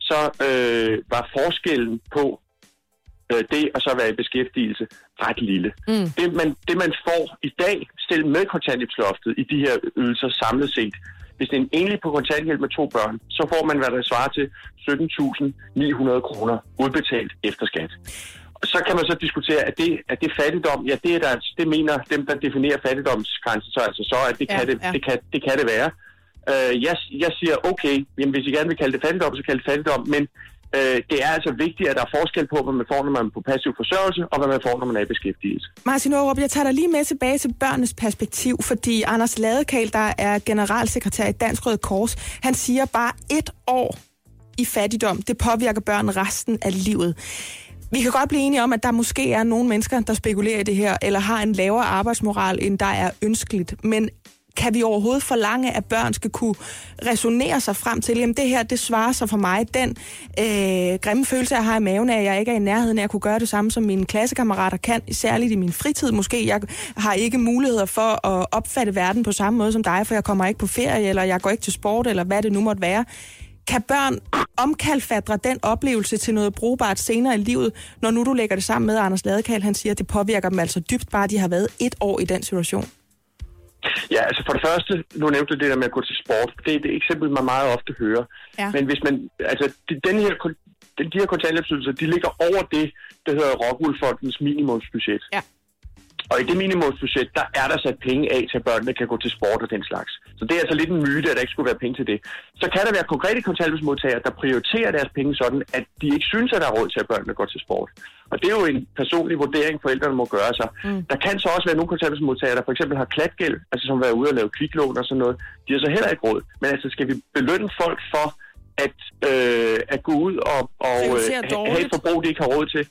så øh, var forskellen på øh, det og så være i beskæftigelse ret lille. Mm. Det, man, det man får i dag, selv med kontanthjælpsloftet i de her ydelser samlet set, hvis det er en enlig på kontanthjælp med to børn, så får man, hvad der svarer til 17.900 kroner udbetalt efter skat. Så kan man så diskutere, at det, at det fattigdom, ja, det, er der, det mener dem, der definerer fattigdomsgrænsen, så altså så, at det, Ja, kan, det, ja. det, kan, det kan det være. Øh, jeg, jeg siger, okay, jamen, hvis I gerne vil kalde det fattigdom, så kald det fattigdom, men øh, det er altså vigtigt, at der er forskel på, hvad man får, når man er på passiv forsørgelse, og hvad man får, når man er i beskæftigelse. Martin Aarup, jeg tager dig lige med tilbage til børnenes perspektiv, fordi Anders Ladekal, der er generalsekretær i Dansk Røde Kors, han siger bare et år i fattigdom, det påvirker børn resten af livet. Vi kan godt blive enige om, at der måske er nogle mennesker, der spekulerer i det her, eller har en lavere arbejdsmoral, end der er ønskeligt. Men kan vi overhovedet forlange, at børn skal kunne resonere sig frem til, jamen det her, det svarer sig for mig. Den øh, grimme følelse, jeg har i maven af, at jeg ikke er i nærheden af at kunne gøre det samme, som mine klassekammerater kan, særligt i min fritid måske. Jeg har ikke muligheder for at opfatte verden på samme måde som dig, for jeg kommer ikke på ferie, eller jeg går ikke til sport, eller hvad det nu måtte være. Kan børn omkalfatre den oplevelse til noget brugbart senere i livet, når nu du lægger det sammen med Anders Ladekal, han siger, at det påvirker dem altså dybt, bare de har været et år i den situation? Ja, altså for det første, nu nævnte du det der med at gå til sport. Det er et eksempel, man meget ofte hører. Ja. Men hvis man, altså de, den her, kon- de, her kontanthjælpsydelser, de ligger over det, der hedder Rockwool-fondens minimumsbudget. Ja. Og i det minimumsbudget, der er der sat penge af til, at børnene kan gå til sport og den slags. Så det er altså lidt en myte, at der ikke skulle være penge til det. Så kan der være konkrete kontanthjælpsmodtagere, der prioriterer deres penge sådan, at de ikke synes, at der er råd til, at børnene går til sport. Og det er jo en personlig vurdering, forældrene må gøre sig. Mm. Der kan så også være nogle kontanthjælpsmodtagere, der for eksempel har klatgæld, altså som været ude og lave kviklån og sådan noget. De har så heller ikke råd. Men altså, skal vi belønne folk for at, øh, at gå ud og, og øh, have et forbrug, de ikke har råd til?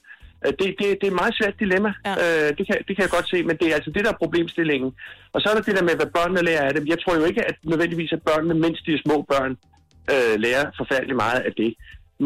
Øh, Det, det, det er et meget svært dilemma. Ja. Øh, det, kan, det kan jeg godt se, men det er altså det, der er problemstillingen. Og så er der det der med, hvad børnene lærer af det. Jeg tror jo ikke, at nødvendigvis, at børnene, mens de er små børn, øh, lærer forfærdeligt meget af det.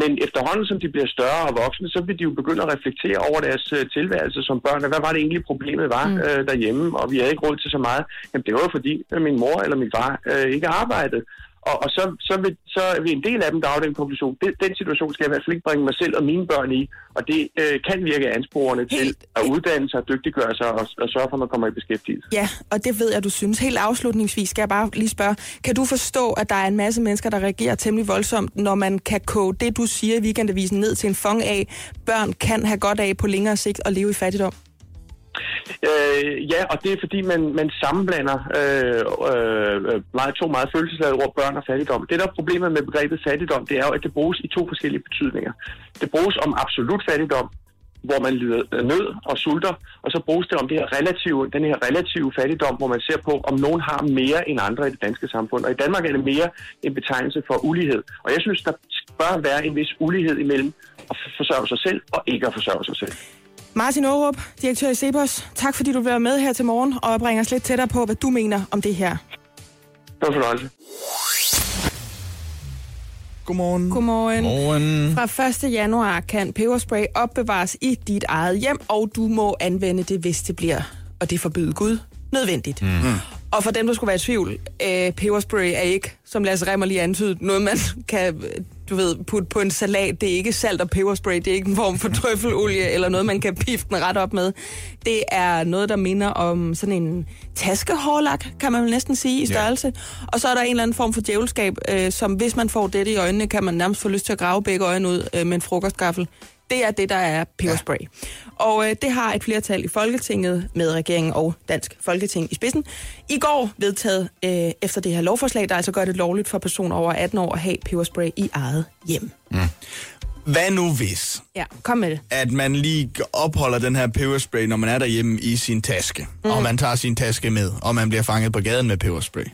Men efterhånden, som de bliver større og voksne, så vil de jo begynde at reflektere over deres øh, tilværelse som børn. Og Hvad var det egentlig, problemet var mm. øh, derhjemme? Og vi havde ikke råd til så meget. Jamen, det var jo fordi, at min mor eller min far øh, ikke arbejdede. Og, og så, så, vil, så vil en del af dem drage den konklusion. Den, den situation skal jeg i hvert fald ikke bringe mig selv og mine børn i. Og det øh, kan virke ansporende til Helt- at uddanne sig, dygtiggøre sig og, og sørge for, at man kommer i beskæftigelse. Ja, og det ved jeg, du synes. Helt afslutningsvis skal jeg bare lige spørge, kan du forstå, at der er en masse mennesker, der reagerer temmelig voldsomt, når man kan koge det, du siger i weekendavisen, ned til en fong af, børn kan have godt af på længere sigt at leve i fattigdom? Øh, ja, og det er fordi, man, man sammenblander øh, øh, meget, to meget følelsesladede ord, børn og fattigdom. Det, der er problemet med begrebet fattigdom, det er jo, at det bruges i to forskellige betydninger. Det bruges om absolut fattigdom, hvor man lider nød og sulter, og så bruges det om det her relative, den her relative fattigdom, hvor man ser på, om nogen har mere end andre i det danske samfund. Og i Danmark er det mere en betegnelse for ulighed. Og jeg synes, der bør være en vis ulighed imellem at forsørge sig selv og ikke at forsørge sig selv. Martin Aarup, direktør i Cepos, tak fordi du vil være med her til morgen og bringe os lidt tættere på, hvad du mener om det her. Det var fornøjelse. Godmorgen. Godmorgen. Morgen. Fra 1. januar kan peberspray opbevares i dit eget hjem, og du må anvende det, hvis det bliver, og det forbyder Gud, nødvendigt. Mm. Og for dem, der skulle være i tvivl, øh, peberspray er ikke, som Lasse Remmer lige antydede, noget man kan, du ved, putte på en salat. Det er ikke salt og peberspray, det er ikke en form for trøffelolie eller noget, man kan pifte den ret op med. Det er noget, der minder om sådan en taskehårlak, kan man vel næsten sige, i størrelse. Ja. Og så er der en eller anden form for djævelskab, øh, som hvis man får det i øjnene, kan man nærmest få lyst til at grave begge øjne ud øh, med en frokostgaffel. Det er det, der er peberspray. Ja. Og øh, det har et flertal i Folketinget med regeringen og Dansk Folketing i spidsen. I går vedtaget øh, efter det her lovforslag, der altså gør det lovligt for personer over 18 år at have peberspray i eget hjem. Hvad nu hvis, Ja, kom med det. at man lige opholder den her peberspray, når man er derhjemme i sin taske, mm. og man tager sin taske med, og man bliver fanget på gaden med peberspray?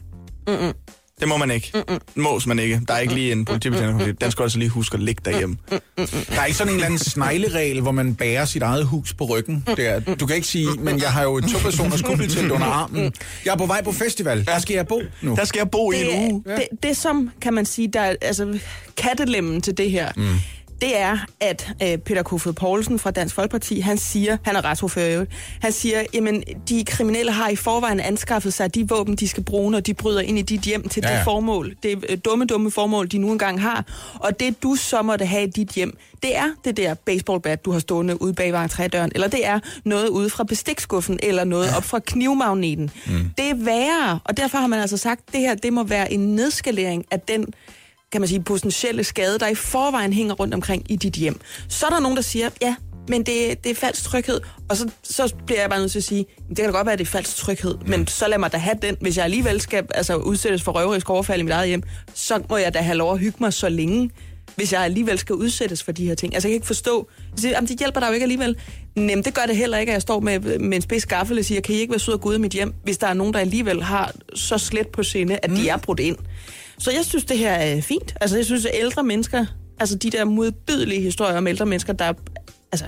Mm-mm. Det må man ikke. Mm-mm. Mås man ikke. Der er ikke lige en politibetjent. Den skal altså lige huske at ligge derhjemme. Der er ikke sådan en eller anden snegleregel, hvor man bærer sit eget hus på ryggen. Der. Du kan ikke sige, men jeg har jo et to-personers kuppeltelt under armen. Jeg er på vej på festival. Der skal jeg bo nu. Der skal jeg bo i en uge. Det, det, det som, kan man sige, der er altså, kattelemmen til det her, mm. Det er, at øh, Peter Kofod Poulsen fra Dansk Folkeparti, han siger, han er retsordfører han siger, jamen, de kriminelle har i forvejen anskaffet sig de våben, de skal bruge, når de bryder ind i dit hjem til Ja, ja, det formål, det øh, dumme, dumme formål, de nu engang har. Og det, du så måtte have i dit hjem, det er det der baseballbat, du har stående ude bag trædøren, eller det er noget ude fra bestikskuffen, eller noget ja. op fra knivmagneten. Mm. Det er værre, og derfor har man altså sagt, at det her, det må være en nedskalering af den kan man sige, potentielle skade, der i forvejen hænger rundt omkring i dit hjem. Så er der nogen, der siger, ja, men det, det er falsk tryghed. Og så, så bliver jeg bare nødt til at sige, det kan da godt være, at det er falsk tryghed, mm. men så lad mig da have den. Hvis jeg alligevel skal altså, udsættes for røverisk overfald i mit eget hjem, så må jeg da have lov at hygge mig så længe, hvis jeg alligevel skal udsættes for de her ting. Altså, jeg kan ikke forstå, siger, jamen, det hjælper dig jo ikke alligevel. Nem, det gør det heller ikke, at jeg står med, med en spids gaffel og siger, kan I ikke være sød og gå ud af mit hjem, hvis der er nogen, der alligevel har så slet på sinde, at de er brudt ind. Så jeg synes, det her er fint. Altså, jeg synes, at ældre mennesker, altså de der modbydelige historier om ældre mennesker, der, altså,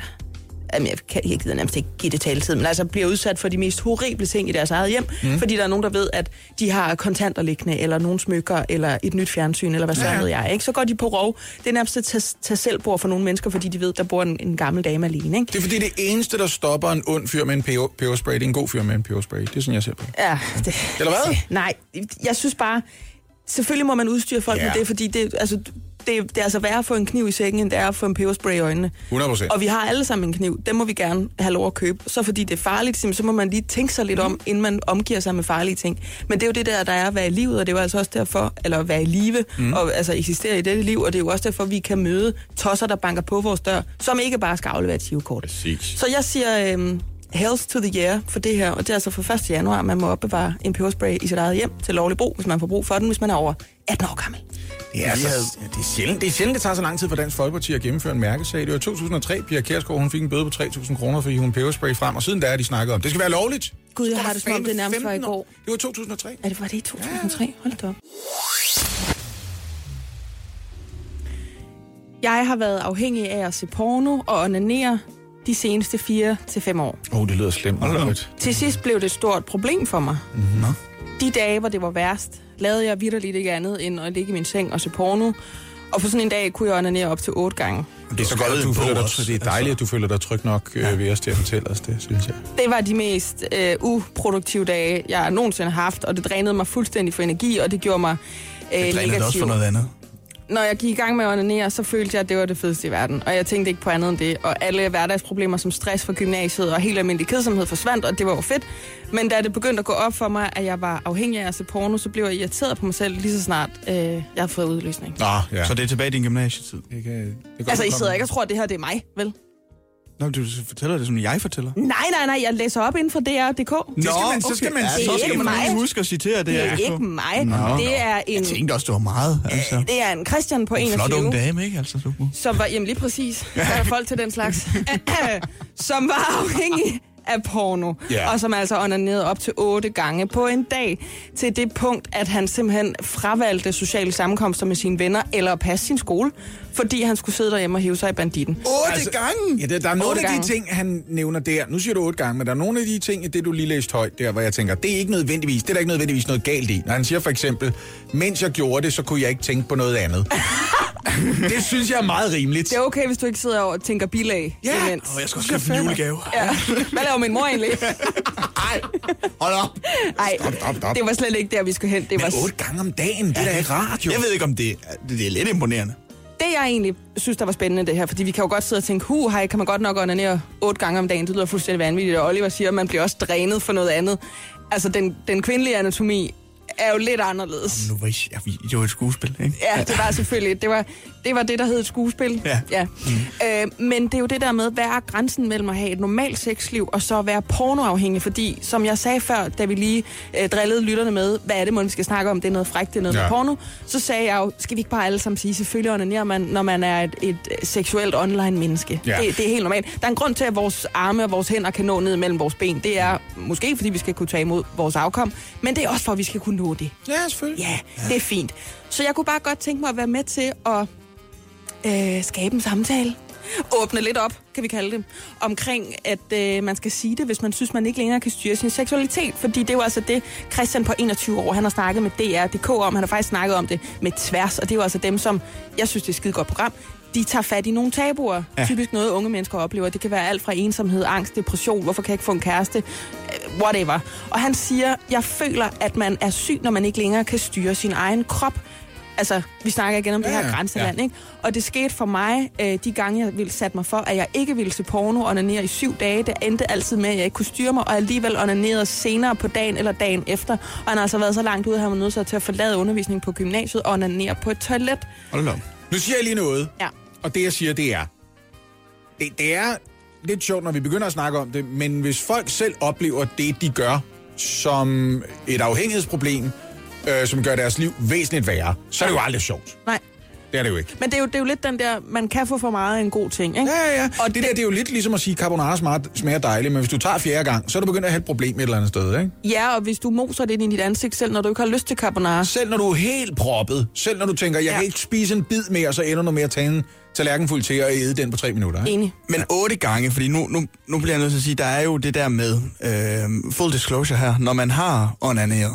jamen, jeg, kan, jeg gider nærmest ikke give det taletid, men altså bliver udsat for de mest horrible ting i deres eget hjem, mm. fordi der er nogen, der ved, at de har kontanter liggende, eller nogle smykker, eller et nyt fjernsyn, eller hvad så Ja. ved jeg, ikke? Så går de på rov. Det er nærmest et tag- tag selvbord for nogle mennesker, fordi de ved, der bor en, en gammel dame alene, ikke? Det er fordi, det eneste, der stopper en ond fyr med en peber- peberspray, det er en god fyr med en peberspray. Det er sådan, jeg ser på det. Ja, det, Eller hvad? Nej, jeg synes bare, Selvfølgelig må man udstyre folk Ja. med det, fordi det, altså, det, det er altså værre at få en kniv i sækken, end det er at få en peberspray i øjnene. 100 procent. Og vi har alle sammen en kniv. Den må vi gerne have lov at købe. Så fordi det er farligt, så må man lige tænke sig lidt om, inden man omgiver sig med farlige ting. Men det er jo det der, der er at være i livet, og det er jo altså også derfor, eller at være i live, mm. og altså eksistere i dette liv, og det er jo også derfor, vi kan møde tosser, der banker på vores dør, som ikke bare skal aflevere et. Præcis. Så jeg siger øhm, health to the year for det her, og det er altså for 1. januar, man må opbevare en peberspray i sit eget hjem til lovlig brug, hvis man får brug for den, hvis man er over 18 år gammel. Det er, altså, det, er sjældent, det er sjældent, det tager så lang tid for Dansk Folkeparti at gennemføre en mærkesag. Det var i 2003, Pia Kjærsgaard, hun fik en bøde på 3.000 kroner, fordi hun peberspray frem, og siden da er de snakket om, det skal være lovligt. Gud, jeg har det som om, det nærmest var i 15 år. går. Det var 2003. Er det, var det i 2003? Hold da op. Jeg har været afhængig af at se porno og onanere de seneste 4 til fem år. Åh, oh, det lyder slemt. Margaret. Til sidst blev det et stort problem for mig. Nå. De dage, hvor det var værst, lavede jeg vidderligt ikke andet end at ligge i min seng og se porno. Og på sådan en dag kunne jeg onanere op til otte gange. Det er så godt, at du føler dig, det er dejligt, at du føler dig tryg nok øh, ved os til at fortælle os det, synes jeg. Det var de mest øh, uproduktive dage, jeg nogensinde har haft, og det drænede mig fuldstændig for energi, og det gjorde mig øh, Det dræner det også negativ. for noget andet. Når jeg gik i gang med at onanere, så følte jeg, at det var det fedeste i verden. Og jeg tænkte ikke på andet end det. Og alle hverdagsproblemer som stress fra gymnasiet og helt almindelig kedsomhed forsvandt, og det var jo fedt. Men da det begyndte at gå op for mig, at jeg var afhængig af at se porno, så blev jeg irriteret på mig selv lige så snart øh, jeg havde fået udløsning. Nå, ja. Så det er tilbage i din gymnasietid. det kan, det kan Altså, I sidder ikke og tror, at det her det er mig, vel? Nå, du fortæller det, som jeg fortæller. Nej, nej, nej, jeg læser op inden for DR.dk. skal man- så skal man ja, så det skal ikke man lige huske at citere det. Det er ikke mig. Nå, det er en, Jeg tænkte også, det var meget. Altså. det er en Christian på En 21. flot ung dame, ikke? Altså, super. som var, jamen lige præcis, så er der folk til den slags, som var afhængig af porno, Ja. og som altså onanerede op til otte gange på en dag, til det punkt, at han simpelthen fravalgte sociale sammenkomster med sine venner, eller at passe sin skole, fordi han skulle sidde derhjemme og hive sig i banditten. Altså, Ja, der, der er nogle Otte af de gange. ting, han nævner der. Nu siger du otte gange, men der er nogle af de ting, det du lige læste højt der, hvor jeg tænker, det er ikke nødvendigvis, det er der ikke nødvendigvis noget galt i. Når han siger for eksempel, mens jeg gjorde det, så kunne jeg ikke tænke på noget andet. det synes jeg er meget rimeligt. Det er okay, hvis du ikke sidder og tænker bilag Ja. imens. Og jeg skal også købe en julegave. Ja. Hvad laver min mor egentlig? Ej, Hold op. Nej, Stop, stop, stop. det var slet ikke der, vi skulle hen. Det var men otte gange om dagen, det er da ikke rart, jo. Jeg ved ikke, om det, det, det er lidt imponerende jeg egentlig synes, der var spændende det her, fordi vi kan jo godt sidde og tænke, hu, hej, kan man godt nok onanere otte gange om dagen, det lyder fuldstændig vanvittigt, og Oliver siger, at man bliver også drænet for noget andet. Altså, den, den kvindelige anatomi er jo lidt anderledes. Nu var I, ja, vi- det var et skuespil, ikke? Ja, det var selvfølgelig, det var det, var det der hed et skuespil. Ja. ja. Mm. Øh, men det er jo det der med, hvad er grænsen mellem at have et normalt sexliv, og så at være pornoafhængig, fordi som jeg sagde før, da vi lige øh, drillede lytterne med, hvad er det, man skal snakke om, det er noget frækt, det er noget Ja. med porno, så sagde jeg jo, skal vi ikke bare alle sammen sige, selvfølgelig onanerer man, når man er et, et øh, seksuelt online menneske. Ja. Det, det er helt normalt. Der er en grund til, at vores arme og vores hænder kan nå ned mellem vores ben. Det er måske, fordi vi skal kunne tage imod vores afkom, men det er også for, at vi skal kunne nå det. Ja, selvfølgelig. Ja, det er fint. Så jeg kunne bare godt tænke mig at være med til at øh, skabe en samtale. Åbne lidt op, kan vi kalde det, omkring, at øh, man skal sige det, hvis man synes, man ikke længere kan styre sin seksualitet. Fordi det er jo altså det, Christian på 21 år, han har snakket med DR.dk om. Han har faktisk snakket om det med tværs, og det er jo altså dem, som, jeg synes, det er et skide godt program, de tager fat i nogle tabuer. Ja. Typisk noget, unge mennesker oplever. Det kan være alt fra ensomhed, angst, depression, hvorfor kan jeg ikke få en kæreste, whatever. Og han siger, jeg føler, at man er syg, når man ikke længere kan styre sin egen krop. Altså, vi snakker igen om det Ja, her ja. grænseland, ikke? Og det skete for mig, øh, de gange jeg ville sætte mig for, at jeg ikke ville se porno og onanere i syv dage. Det endte altid med, at jeg ikke kunne styre mig, og alligevel onanerede senere på dagen eller dagen efter. Og han har altså været så langt ude, at han var nødt sig til at forlade undervisning på gymnasiet og onanere på et toilet. Hold op. Nu siger jeg lige noget, Ja. og det jeg siger, det er, det, det er lidt sjovt, når vi begynder at snakke om det, men hvis folk selv oplever det, de gør, som et afhængighedsproblem, øh, som gør deres liv væsentligt værre, så er det jo aldrig sjovt. Nej. Det er det jo ikke. Men det er, jo, det er jo lidt den der, man kan få for meget af en god ting, ikke? Ja, ja. Og Og det, der, det er jo lidt ligesom at sige, at carbonara smager, smager dejligt, men hvis du tager fjerde gang, så er du begyndt at have et problem et eller andet sted, ikke? Ja, og hvis du moser det ind i dit ansigt selv, når du ikke har lyst til carbonara. Selv når du er helt proppet, selv når du tænker, jeg Ja. kan ikke spise en bid mere, så ender du med at tage en tallerken fuld til og æde den på tre minutter. Ikke? Enig. Men otte gange, fordi nu, nu, nu bliver jeg nødt til at sige, der er jo det der med øh, full disclosure her, når man har onaneret.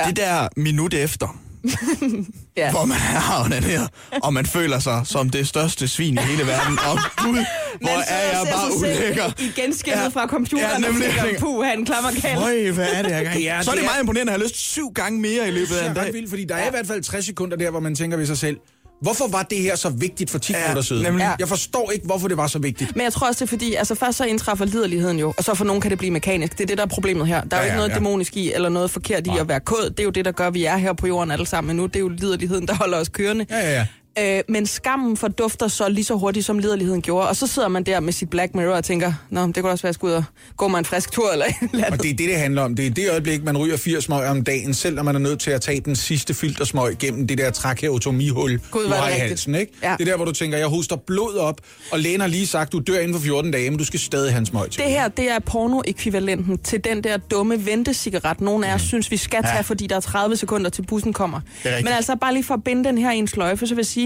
Ja. Det der minut efter, Ja. hvor man har den her, og man føler sig som det største svin i hele verden. Og gud, hvor Man er jeg bare ulækker. I genskinnet Ja. fra computeren Ja, ja, og nemlig. tænker, puh, han klammer kald. Øj, hvad er det, jeg kan? Ja, Så er det det er- meget imponerende at have lyst syv gange mere i løbet Det af er en ret dag. vildt, fordi der er i hvert fald 60 sekunder der, hvor man tænker ved sig selv, hvorfor var det her så vigtigt for 10 Ja, minutter siden? nemlig. Jeg forstår ikke, hvorfor det var så vigtigt. Men jeg tror også, det er fordi, altså først så indtræffer liderligheden jo, og så for nogen kan det blive mekanisk. Det er det, der er problemet her. Der er Ja, jo ikke ja, noget ja. dæmonisk i, eller noget forkert i at være kod. Det er jo det, der gør, at vi er her på jorden alle sammen. Men nu det er jo liderligheden, der holder os kørende. Ja, ja, ja. Øh, men skammen fordufter så lige så hurtigt, som liderligheden gjorde. Og så sidder man der med sit Black Mirror og tænker, Nå, det kunne også være, at jeg skulle ud og gå mig en frisk tur eller eller Og det er det, det handler om. Det er det øjeblik, man ryger 80 smøg om dagen, selv når man er nødt til at tage den sidste filtersmøg gennem det der trakeotomihul, Gud, du har det i halsen. Ikke? Ja. Det er der, hvor du tænker, jeg hoster blod op, og lægen har lige sagt, du dør inden for 14 dage, men du skal stadig have en smøg til. Det her, det er porno-ekvivalenten til den der dumme ventecigaret, nogen af os synes, vi skal tage, fordi der er 30 sekunder til bussen kommer. er. Men altså bare lige for at binde den her i en sløjfe, så vil jeg sige,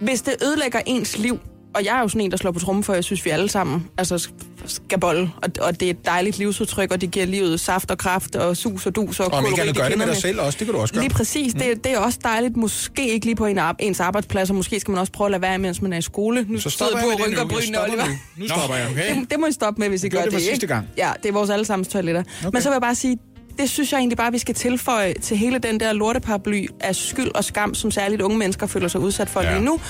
hvis det ødelægger ens liv, og jeg er jo sådan en, der slår på trummen for, jeg synes, vi alle sammen altså, skal bolle, og, og det er et dejligt livsudtryk, og det giver livet saft og kraft, og sus og dus og Og ikke kolori, andet gør det med dig selv også, det kan du også gøre. Lige præcis, mm. det, det er også dejligt. Måske ikke lige på en, ens arbejdsplads, og måske skal man også prøve at lade være, mens man er i skole. Nu Så stopper jeg det rynker nu. Brynene, stopper nu. Nu stopper jeg, okay? Det, det må I stoppe med, hvis I gør det, det for sidste ikke? gang. Ja, det er vores allesammens toiletter. Okay. Men så vil jeg bare sige, det synes jeg egentlig bare, vi skal tilføje til hele den der lorteparaply af skyld og skam, som særligt unge mennesker føler sig udsat for Ja. lige nu.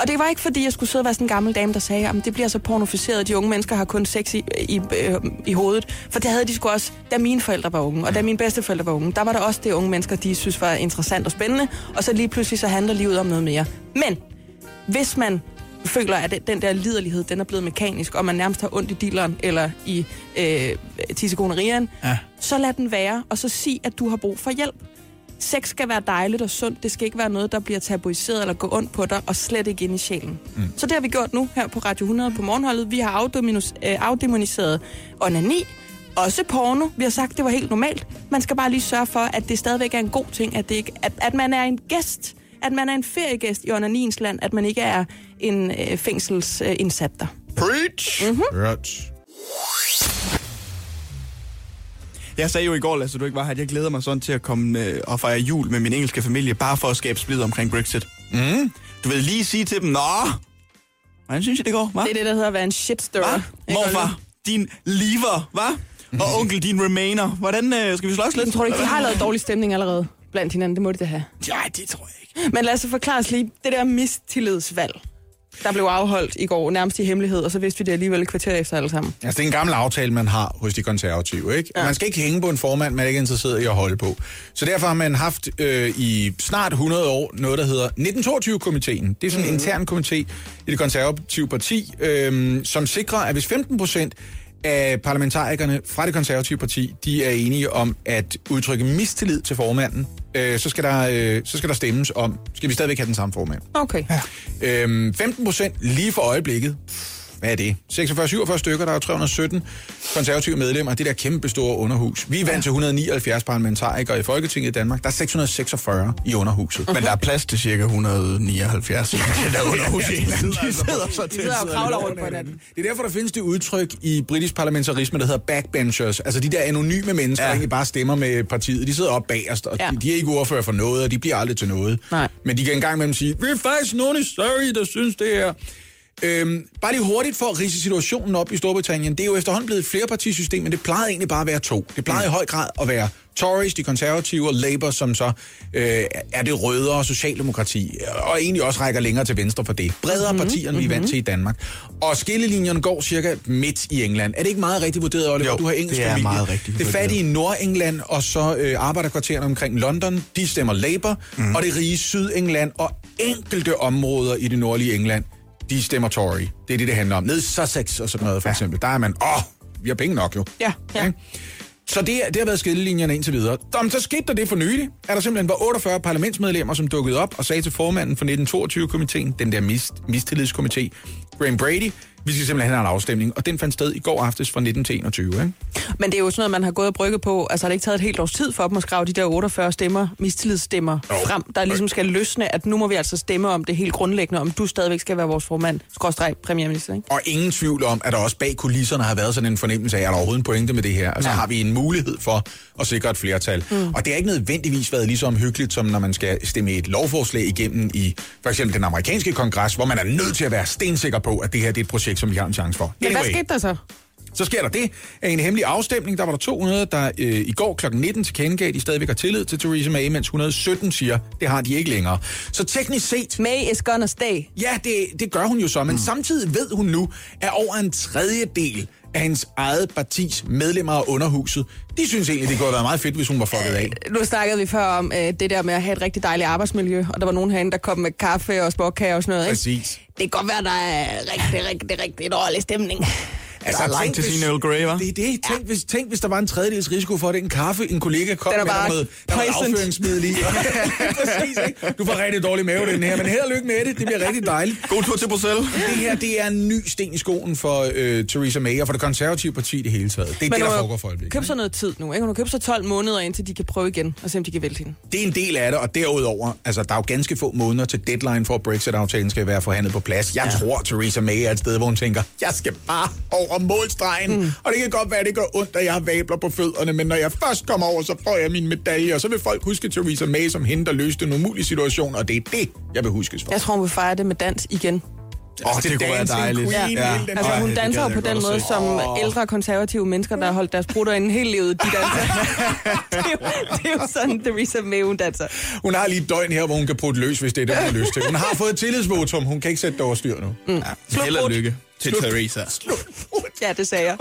Og det var ikke, fordi jeg skulle sidde og være sådan en gammel dame, der sagde, at det bliver så pornoficeret, de unge mennesker har kun sex i, i, øh, i hovedet. For det havde de sgu også, da mine forældre var unge, og da mine bedsteforældre var unge, der var der også det unge mennesker, de synes var interessant og spændende. Og så lige pludselig så handler livet om noget mere. Men hvis man føler, at den der liderlighed, den er blevet mekanisk, og man nærmest har ondt i dilleren eller i øh, tissegonerieren, Ja. så lad den være, og så sig, at du har brug for hjælp. Sex skal være dejligt og sundt. Det skal ikke være noget, der bliver tabuiseret eller gå ondt på dig, og slet ikke ind i sjælen. Mm. Så det har vi gjort nu her på Radio 100 på morgenholdet. Vi har afdemonis- øh, afdemoniseret onani, også porno. Vi har sagt, at det var helt normalt. Man skal bare lige sørge for, at det stadigvæk er en god ting, at, det ikke, at, at man er en gæst, at man er en feriegæst i onaniens land, at man ikke er en øh, fængselsindsat der. Preach! Mhm. Hørt. Jeg sagde jo i går, Lasse, du ikke var her, at jeg glæder mig sådan til at komme øh, og fejre jul med min engelske familie, bare for at skabe splid omkring Brexit. Mm. Du vil lige sige til dem, Nå, hvordan synes jeg, det går, hva'? Det er det, der hedder at være en shitstirrer. Morfar, din lever, hva'? Og onkel, din remainer. Hvordan øh, skal vi slås lidt? Jeg tror ikke, de har lavet dårlig stemning allerede blandt hinanden. Det må de da have. Ja, det tror jeg ikke. Men lad os så forklare os lige det der mistillidsvalg, der blev afholdt i går, nærmest i hemmelighed, og så vidste vi det alligevel et kvarter efter alle sammen. Altså, det er en gammel aftale, man har hos de konservative, ikke? Ja. Man skal ikke hænge på en formand, man er ikke interesseret i at holde på. Så derfor har man haft øh, i snart 100 år noget, der hedder 1922-komiteen. Det er sådan en mm. intern komité i det konservative parti, øh, som sikrer, at hvis 15 procent af parlamentarikerne fra det konservative parti, de er enige om at udtrykke mistillid til formanden, øh, så, skal der, øh, så skal der stemmes om, skal vi stadigvæk have den samme formand. Okay. Ja. Øhm, 15 procent lige for øjeblikket. Hvad er det? 46-47 stykker, der er jo 317 konservative medlemmer. Det der kæmpe store underhus. Vi er vant til 179 parlamentarikere i Folketinget i Danmark. Der er 646 i underhuset. Men der er plads til cirka 179 i det der underhus. De sidder så De til. sidder og kravler rundt på hinanden. Det er derfor, der findes det udtryk i britisk parlamentarisme, der hedder backbenchers. Altså de der anonyme mennesker, ja. Der egentlig bare stemmer med partiet. De sidder op bagerst, og ja. Ja. de, de er ikke ordfører for noget, og de bliver aldrig til noget. Nej. Men de kan engang imellem sige, vi er faktisk nogen i Surrey, der synes det her. Øhm, bare lige hurtigt for at rise situationen op i Storbritannien. Det er jo efterhånden blevet et flerpartisystem, men det plejede egentlig bare at være to. Det plejede mm. i høj grad at være Tories, de konservative, og Labour, som så øh, er det rødere socialdemokrati, og egentlig også rækker længere til venstre for det. Bredere mm-hmm. partier, end vi er vant til i Danmark. Og skillelinjerne går cirka midt i England. Er det ikke meget rigtigt vurderet, Oliver? Jo, du har engelsk det er familie. meget rigtigt Det fattige Nordengland, og så øh, arbejderkvartererne omkring London, de stemmer Labour, mm. og det rige Sydengland og enkelte områder i det nordlige England, de stemmer Tory. Det er det, det handler om. Ned Sussex og sådan noget, for eksempel. Der er man, åh, vi har penge nok jo. Ja, ja. Ikke? Så det, det har været skillelinjerne indtil videre. Om så skete der det for nylig, at der simpelthen var 48 parlamentsmedlemmer, som dukkede op og sagde til formanden for 1922-komiteen, den der mis, mistillidskomité, Graham Brady, Vi skal simpelthen have en afstemning, og den fandt sted i går aftes fra 19 til 21. Ikke? Men det er jo sådan noget, man har gået og brygget på. Altså har det ikke taget et helt års tid for dem at skrive de der 48 stemmer, mistillidsstemmer Jo. frem, der ligesom skal løsne, at nu må vi altså stemme om det helt grundlæggende, om du stadigvæk skal være vores formand, skråstreg premierminister, ikke? Og ingen tvivl om, at der også bag kulisserne har været sådan en fornemmelse af, at der er overhovedet en pointe med det her. Altså ja. har vi en mulighed for at sikre et flertal. Mm. Og det har ikke nødvendigvis været lige så omhyggeligt, som når man skal stemme et lovforslag igennem i for eksempel den amerikanske kongres, hvor man er nødt til at være stensikker på, at det her det er et projekt, som vi har en chance for. Men hvad skete der så? Så sker der det, at en hemmelig afstemning, der var der 200, der øh, i går kl. 19 tilkendegav, at de stadigvæk har tillid til Theresa May, mens 117 siger, det har de ikke længere. Så teknisk set, May is gonna stay. ja, det, det gør hun jo så, men mm. samtidig ved hun nu, at over en tredjedel af hendes eget partis medlemmer af underhuset, de synes egentlig, det kunne have været meget fedt, hvis hun var fucket af. Nu snakkede vi før om øh, det der med at have et rigtig dejligt arbejdsmiljø, og der var nogen herinde, der kom med kaffe og sporkager og sådan noget. Ikke? Præcis. Det kan godt være, der er rigtig, rigtig, rigtig dårlig stemning. Altså, langt tænk, til hvis- sin Earl Grey, hva'? Det er det. Tænk, ja. hvis, tænk, hvis der var en tredjedels risiko for, at den kaffe, en kollega kom Den er med, der bare noget, der var afføringsmiddel i. Præcis, ikke? Du får rigtig dårlig mave, den her, men held og lykke med det. Det bliver rigtig dejligt. God tur til Bruxelles. Det her, det er en ny sten i skoen for øh, Theresa May og for det konservative parti i det hele taget. Det er det, der foregår for øjeblikket. købe sig noget tid nu. Ikke? Hun har købt sig 12 måneder, indtil de kan prøve igen, og se om de kan vælte hende. Det er en del af det, og derudover, altså, der er jo ganske få måneder til deadline for, at Brexit-aftalen skal være forhandlet på plads. Jeg ja. tror, Theresa May er et sted, hvor hun tænker, jeg skal bare over målstregen, mm. og det kan godt være, at det gør ondt, at jeg har vabler på fødderne, men når jeg først kommer over, så får jeg min medalje, og så vil folk huske Theresa May som hende, der løste en umulig situation, og det er det, jeg vil huskes for. Jeg tror, hun vil fejre det med dans igen. Åh, det kunne være dejligt. Queen, Ja. hele den Altså, hun danser jo på den måde, som ældre konservative mennesker, der har holdt deres brutter inde hele livet, de danser. det, er jo, det er jo sådan, Theresa May, hun danser. Hun har lige et døgn her, hvor hun kan putte løs, hvis det er det, hun har lyst til. Hun har fået et tillidsvotum, hun kan ikke sætte det over styr nu. Mm. Sluk Held og lykke til Theresa. Ja, det sagde jeg.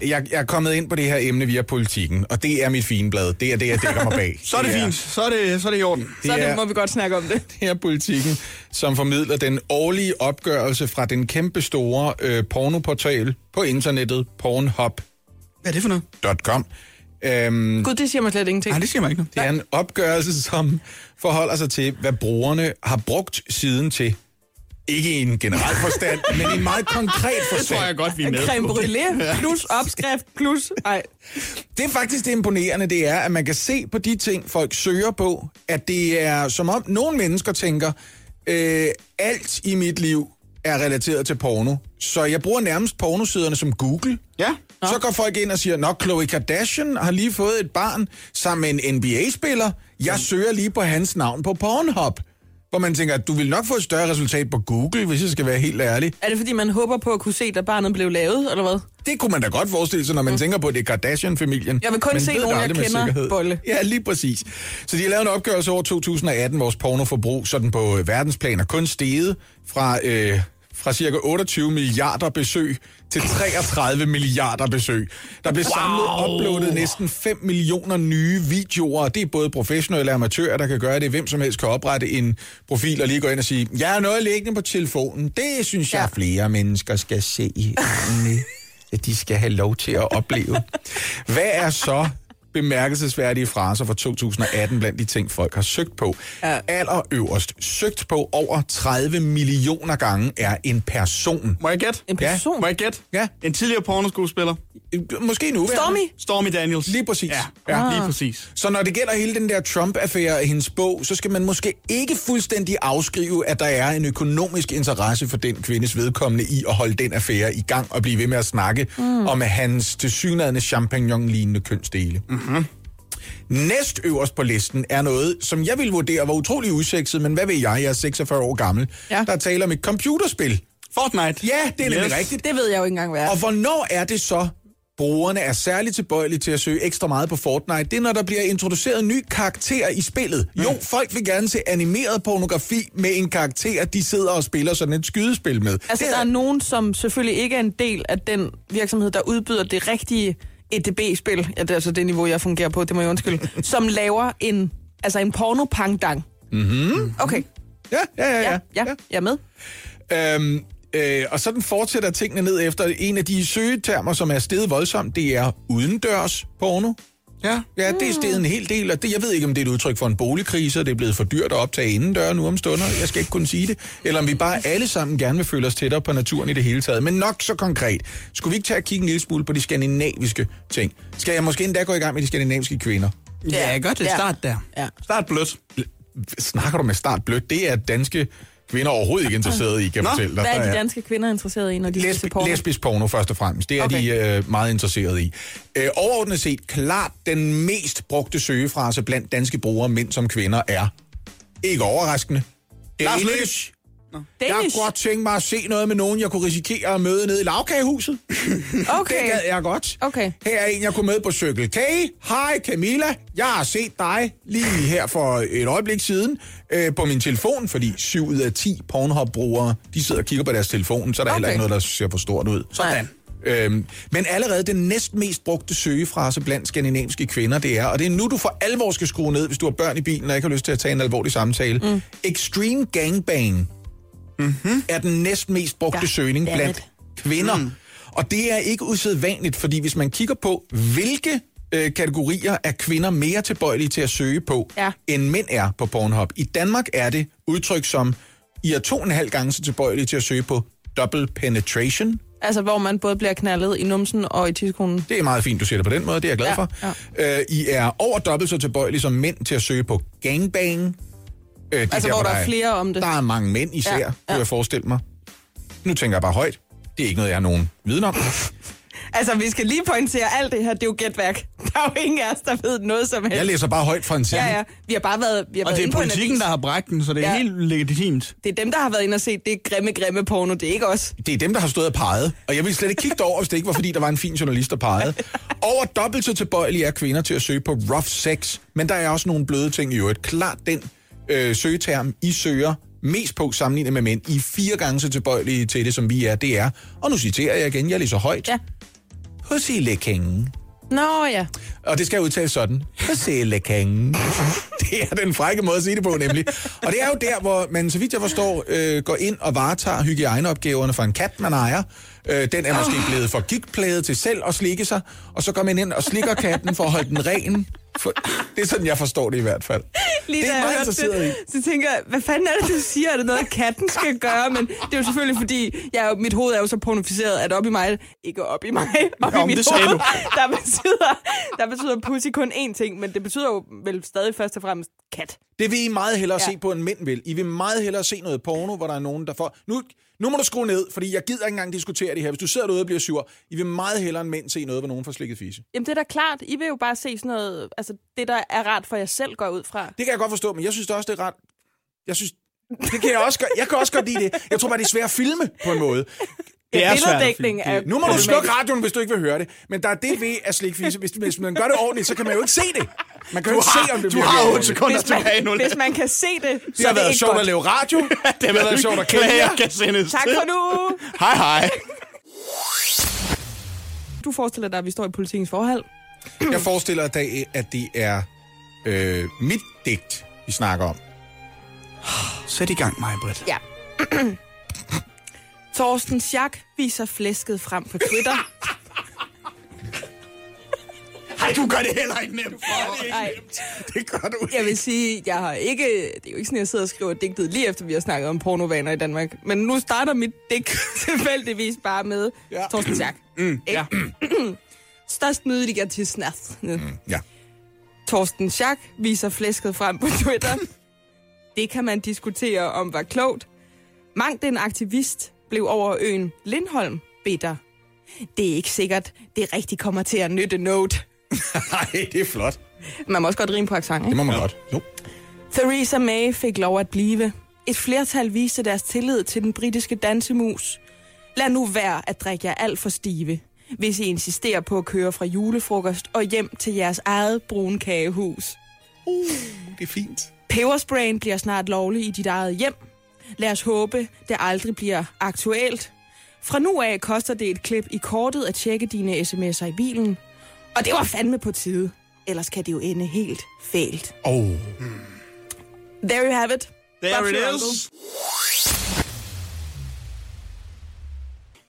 Jeg, jeg er kommet ind på det her emne via politikken, og det er mit fine blad. Det er det, jeg dækker mig bag. Så er det fint. Så er det, så er det i orden. Så Det det er- må vi godt snakke om det. Det er politikken, som formidler den årlige opgørelse fra den kæmpe store øh, pornoportal på internettet, pornhub.com. Hvad er det for noget? Øhm, Gud, det siger mig slet ingenting. Nej, det siger mig ikke noget. det er en opgørelse, som forholder sig til, hvad brugerne har brugt siden til. Ikke i en generel forstand, men i en meget konkret Det forstand. tror jeg godt, vi er med Creme brûlée plus opskrift plus... Ej, Det er faktisk det imponerende, det er, at man kan se på de ting, folk søger på, at det er som om nogle mennesker tænker, øh, alt i mit liv er relateret til porno. Så jeg bruger nærmest pornosiderne som Google. Ja. Så går folk ind og siger, Nå, Khloe Kardashian har lige fået et barn sammen med en NBA-spiller. Jeg søger lige på hans navn på Pornhub. Hvor man tænker, at du vil nok få et større resultat på Google, hvis jeg skal være helt ærlig. er det fordi, man håber på at kunne se, da barnet blev lavet, eller hvad? Det kunne man da godt forestille sig, når man mm. tænker på, at det er Kardashian-familien. Jeg vil kun Man se nogen, jeg kender, sikkerhed. Bolle. Ja, lige præcis. Så de har lavet en opgørelse over 2018, vores pornoforbrug sådan på øh, verdensplan er kun steget fra, øh, fra cirka 28 milliarder besøg til 33 milliarder besøg. Der blev wow. samlet uploadet næsten 5 millioner nye videoer, det er både professionelle og amatører, der kan gøre det. Hvem som helst kan oprette en profil og lige gå ind og sige, jeg har noget liggende på telefonen. Det synes jeg, Ja. flere mennesker skal se. at de skal have lov til at opleve. Hvad er så bemærkelsesværdige fraser fra 2018 blandt de ting, folk har søgt på? Ja. Allerøverst søgt på over 30 millioner gange er en person. Må jeg gætte? En person? Må jeg gætte? Ja. En tidligere pornoskuespiller. Måske nu. Stormy? Stormy Daniels. Lige præcis. Ja, Ja. ja. lige præcis. Så når det gælder hele den der Trump-affære af hendes bog, så skal man måske ikke fuldstændig afskrive, at der er en økonomisk interesse for den kvindes vedkommende i at holde den affære i gang og blive ved med at snakke mm. om hans tilsyneladende champignon-lignende kønsdele. Mm-hmm. Næst øverst på listen er noget, som jeg vil vurdere var utrolig usekset, men hvad ved jeg, jeg er 46 år gammel. Ja. Der taler om et computerspil. Fortnite. Ja, det er nemlig Yes. rigtigt. Det ved jeg jo ikke engang, hvad er. Og hvornår er det så, brugerne er særligt tilbøjelige til at søge ekstra meget på Fortnite? Det er, når der bliver introduceret en ny karakter i spillet. Jo, folk vil gerne se animeret pornografi med en karakter, de sidder og spiller sådan et skydespil med. Altså, det der er nogen, som selvfølgelig ikke er en del af den virksomhed, der udbyder det rigtige EDB-spil, ja, det er altså det niveau, jeg fungerer på, det må jeg undskylde, som laver en, altså en porno-pangdang. Mm-hmm. Okay, ja, ja, ja, ja, ja. ja, jeg er med. Øhm, øh, og sådan fortsætter tingene ned efter en af de søgetermer, som er steget voldsomt. Det er udendørs porno. Ja. Ja, det er steget en hel del, og det, jeg ved ikke, om det er et udtryk for en boligkrise, og det er blevet for dyrt at optage indendør nu om stunder, jeg skal ikke kunne sige det, eller om vi bare alle sammen gerne vil føle os tættere på naturen i det hele taget. Men nok så konkret. Skulle vi ikke tage og kigge en lille smule på de skandinaviske ting? Skal jeg måske endda gå i gang med de skandinaviske kvinder? Ja, godt det. Ja. Start der. Ja. Start blødt. Snakker du med start blødt? Det er danske kvinder overhovedet ikke interesseret i, kan jeg Nå, fortælle dig. Hvad er de danske kvinder interesseret i, når de Lesbi- porno? lesbisk porno først og fremmest. Det er Okay. de øh, meget interesseret i. Øh, overordnet set, klart den mest brugte søgefrase blandt danske brugere, mænd som kvinder, er ikke overraskende. Lars Løkke. Danish. Jeg kunne godt tænke mig at se noget med nogen, jeg kunne risikere at møde nede i lavkagehuset. Okay. Det gad jeg godt. Okay. Her er en, jeg kunne møde på Circle K. Hej Camilla, jeg har set dig lige her for et øjeblik siden øh, på min telefon, fordi 7 ud af 10 Pornhub-brugere, de sidder og kigger på deres telefon, så er der okay. heller ikke noget, der ser for stort ud. Sådan. Øhm, men allerede den næst mest brugte søgefrase blandt skandinaviske kvinder, det er, og det er nu, du for alvor skal skrue ned, hvis du har børn i bilen og ikke har lyst til at tage en alvorlig samtale. Mm. Extreme gangbang mm-hmm. er den næst mest brugte Ja, søgning blandt det. kvinder. Mm. Og det er ikke usædvanligt, fordi hvis man kigger på, hvilke øh, kategorier er kvinder mere tilbøjelige til at søge på, Ja. end mænd er på Pornhub. I Danmark er det udtryk som, I er to og en halv gange så tilbøjelige til at søge på double penetration, Altså, hvor man både bliver knaldet i numsen og i tidskonen. det er meget fint, du siger det på den måde, det er jeg glad Ja, for. Ja. Øh, I er over dobbelt så tilbøjelige som mænd til at søge på gangbang. Øh, det Altså, hvor der er flere om det. Der er mange mænd især, ja, Ja, kunne jeg forestille mig. Nu tænker jeg bare højt. Det er ikke noget, jeg har nogen viden om. Altså, vi skal lige pointere alt det her, det er jo gætværk. Der er jo ingen af os, der ved noget som helst. Jeg læser bare højt fra en side. Ja, ja. Vi har bare været, vi har Og været det er på politikken, avis. der har bragt den, så det er Ja. helt legitimt. Det er dem, der har været inde og set det grimme, grimme porno. Det er ikke os. Det er dem, der har stået og peget. Og jeg ville slet ikke kigge over, hvis det ikke var, fordi der var en fin journalist, der pegede. Over dobbelt så tilbøjelige er kvinder til at søge på rough sex. Men der er også nogle bløde ting i øvrigt. Klart den øh, søgeterm, I søger mest på sammenlignet med mænd. I er fire gange så tilbøjelige til det, som vi er. Det er, og nu citerer jeg igen, jeg læser højt. Ja. Pussylicking. Nå ja. Og det skal udtales sådan. Pussylicking. Det er den frække måde at sige det på, nemlig. Og det er jo der, hvor man, så vidt jeg forstår, øh, går ind og varetager hygiejneopgaverne for en kat, man ejer. Øh, den er måske blevet for gigtplaget til selv at slikke sig, og så går man ind og slikker katten for at holde den ren. For, det er sådan, jeg forstår det i hvert fald. Lige det er meget interesseret i. det, så tænker jeg, hvad fanden er det, du siger? Er det noget, katten skal gøre? Men det er jo selvfølgelig, fordi jeg, mit hoved er jo så pornoficeret, at op i mig, ikke op i mig, op Nå, i men mit hoved, du. der betyder, der betyder pussy kun én ting, men det betyder jo vel stadig først og fremmest kat. Det vil I meget hellere. Ja. se på, end mænd vil. I vil meget hellere se noget porno, hvor der er nogen, der får... Nu, nu må du skrue ned, fordi jeg gider ikke engang diskutere det her. Hvis du sidder derude og bliver sur, I vil meget hellere end mænd se noget, hvor nogen får slikket fisse. Jamen det er da klart, I vil jo bare se sådan noget, altså det, der er rart for jer selv, går ud fra. Det kan jeg godt forstå, men jeg synes da også, det er ret... Jeg synes... Det kan jeg også godt. Jeg kan også godt lide det. Jeg tror bare, det er svært at filme på en måde. Det er svært at filme. er Nu må du slukke radioen, hvis du ikke vil høre det. Men der er det ved at slikke fisse. Hvis, hvis man gør det ordentligt, så kan man jo ikke se det. Man kan jo Du ikke har, se, om det du bliver har gjort 8 ordentligt. sekunder Hvis man, tilbage nu. hvis man kan se det, Det så har er det været ikke sjovt godt. at lave radio. Det har været sjovt at klage. kan sendes Tak for nu. Hej hej. Du forestiller dig, at vi står i politikens forhold. Jeg forestiller dig, at det er øh, mit digt, vi snakker om. Sæt i gang, mig, Britt. Ja. Torsten Schack viser flæsket frem på Twitter. Hej, du gør det heller ikke nemt for dig. Ej, Det gør du jeg vil sige, jeg har ikke... Det er jo ikke sådan, jeg sidder og skriver digtet lige efter, vi har snakket om pornovaner i Danmark. Men nu starter mit digt tilfældigvis bare med Ja. Torsten Schack. Mm, ja. Størst mødeliger til snart. Mm. Ja. Torsten Schack viser flæsket frem på Twitter. Det kan man diskutere om var klogt. Mangt en aktivist blev over øen Lindholm bitter. Det er ikke sikkert, det rigtig kommer til at nytte note. Nej, det er flot. Man må også godt rime på accent, Det ikke? må man godt. Jo. Theresa May fik lov at blive. Et flertal viste deres tillid til den britiske dansemus. Lad nu være at drikke jer alt for stive, hvis I insisterer på at køre fra julefrokost og hjem til jeres eget brunkagehus. Uh, det er fint. Pebersprayen bliver snart lovlig i dit eget hjem. Lad os håbe, det aldrig bliver aktuelt. Fra nu af koster det et klip i kortet at tjekke dine sms'er i bilen. Og det var fandme på tide. Ellers kan det jo ende helt fælt. Oh. There you have it. There Buffy it is. Uncle.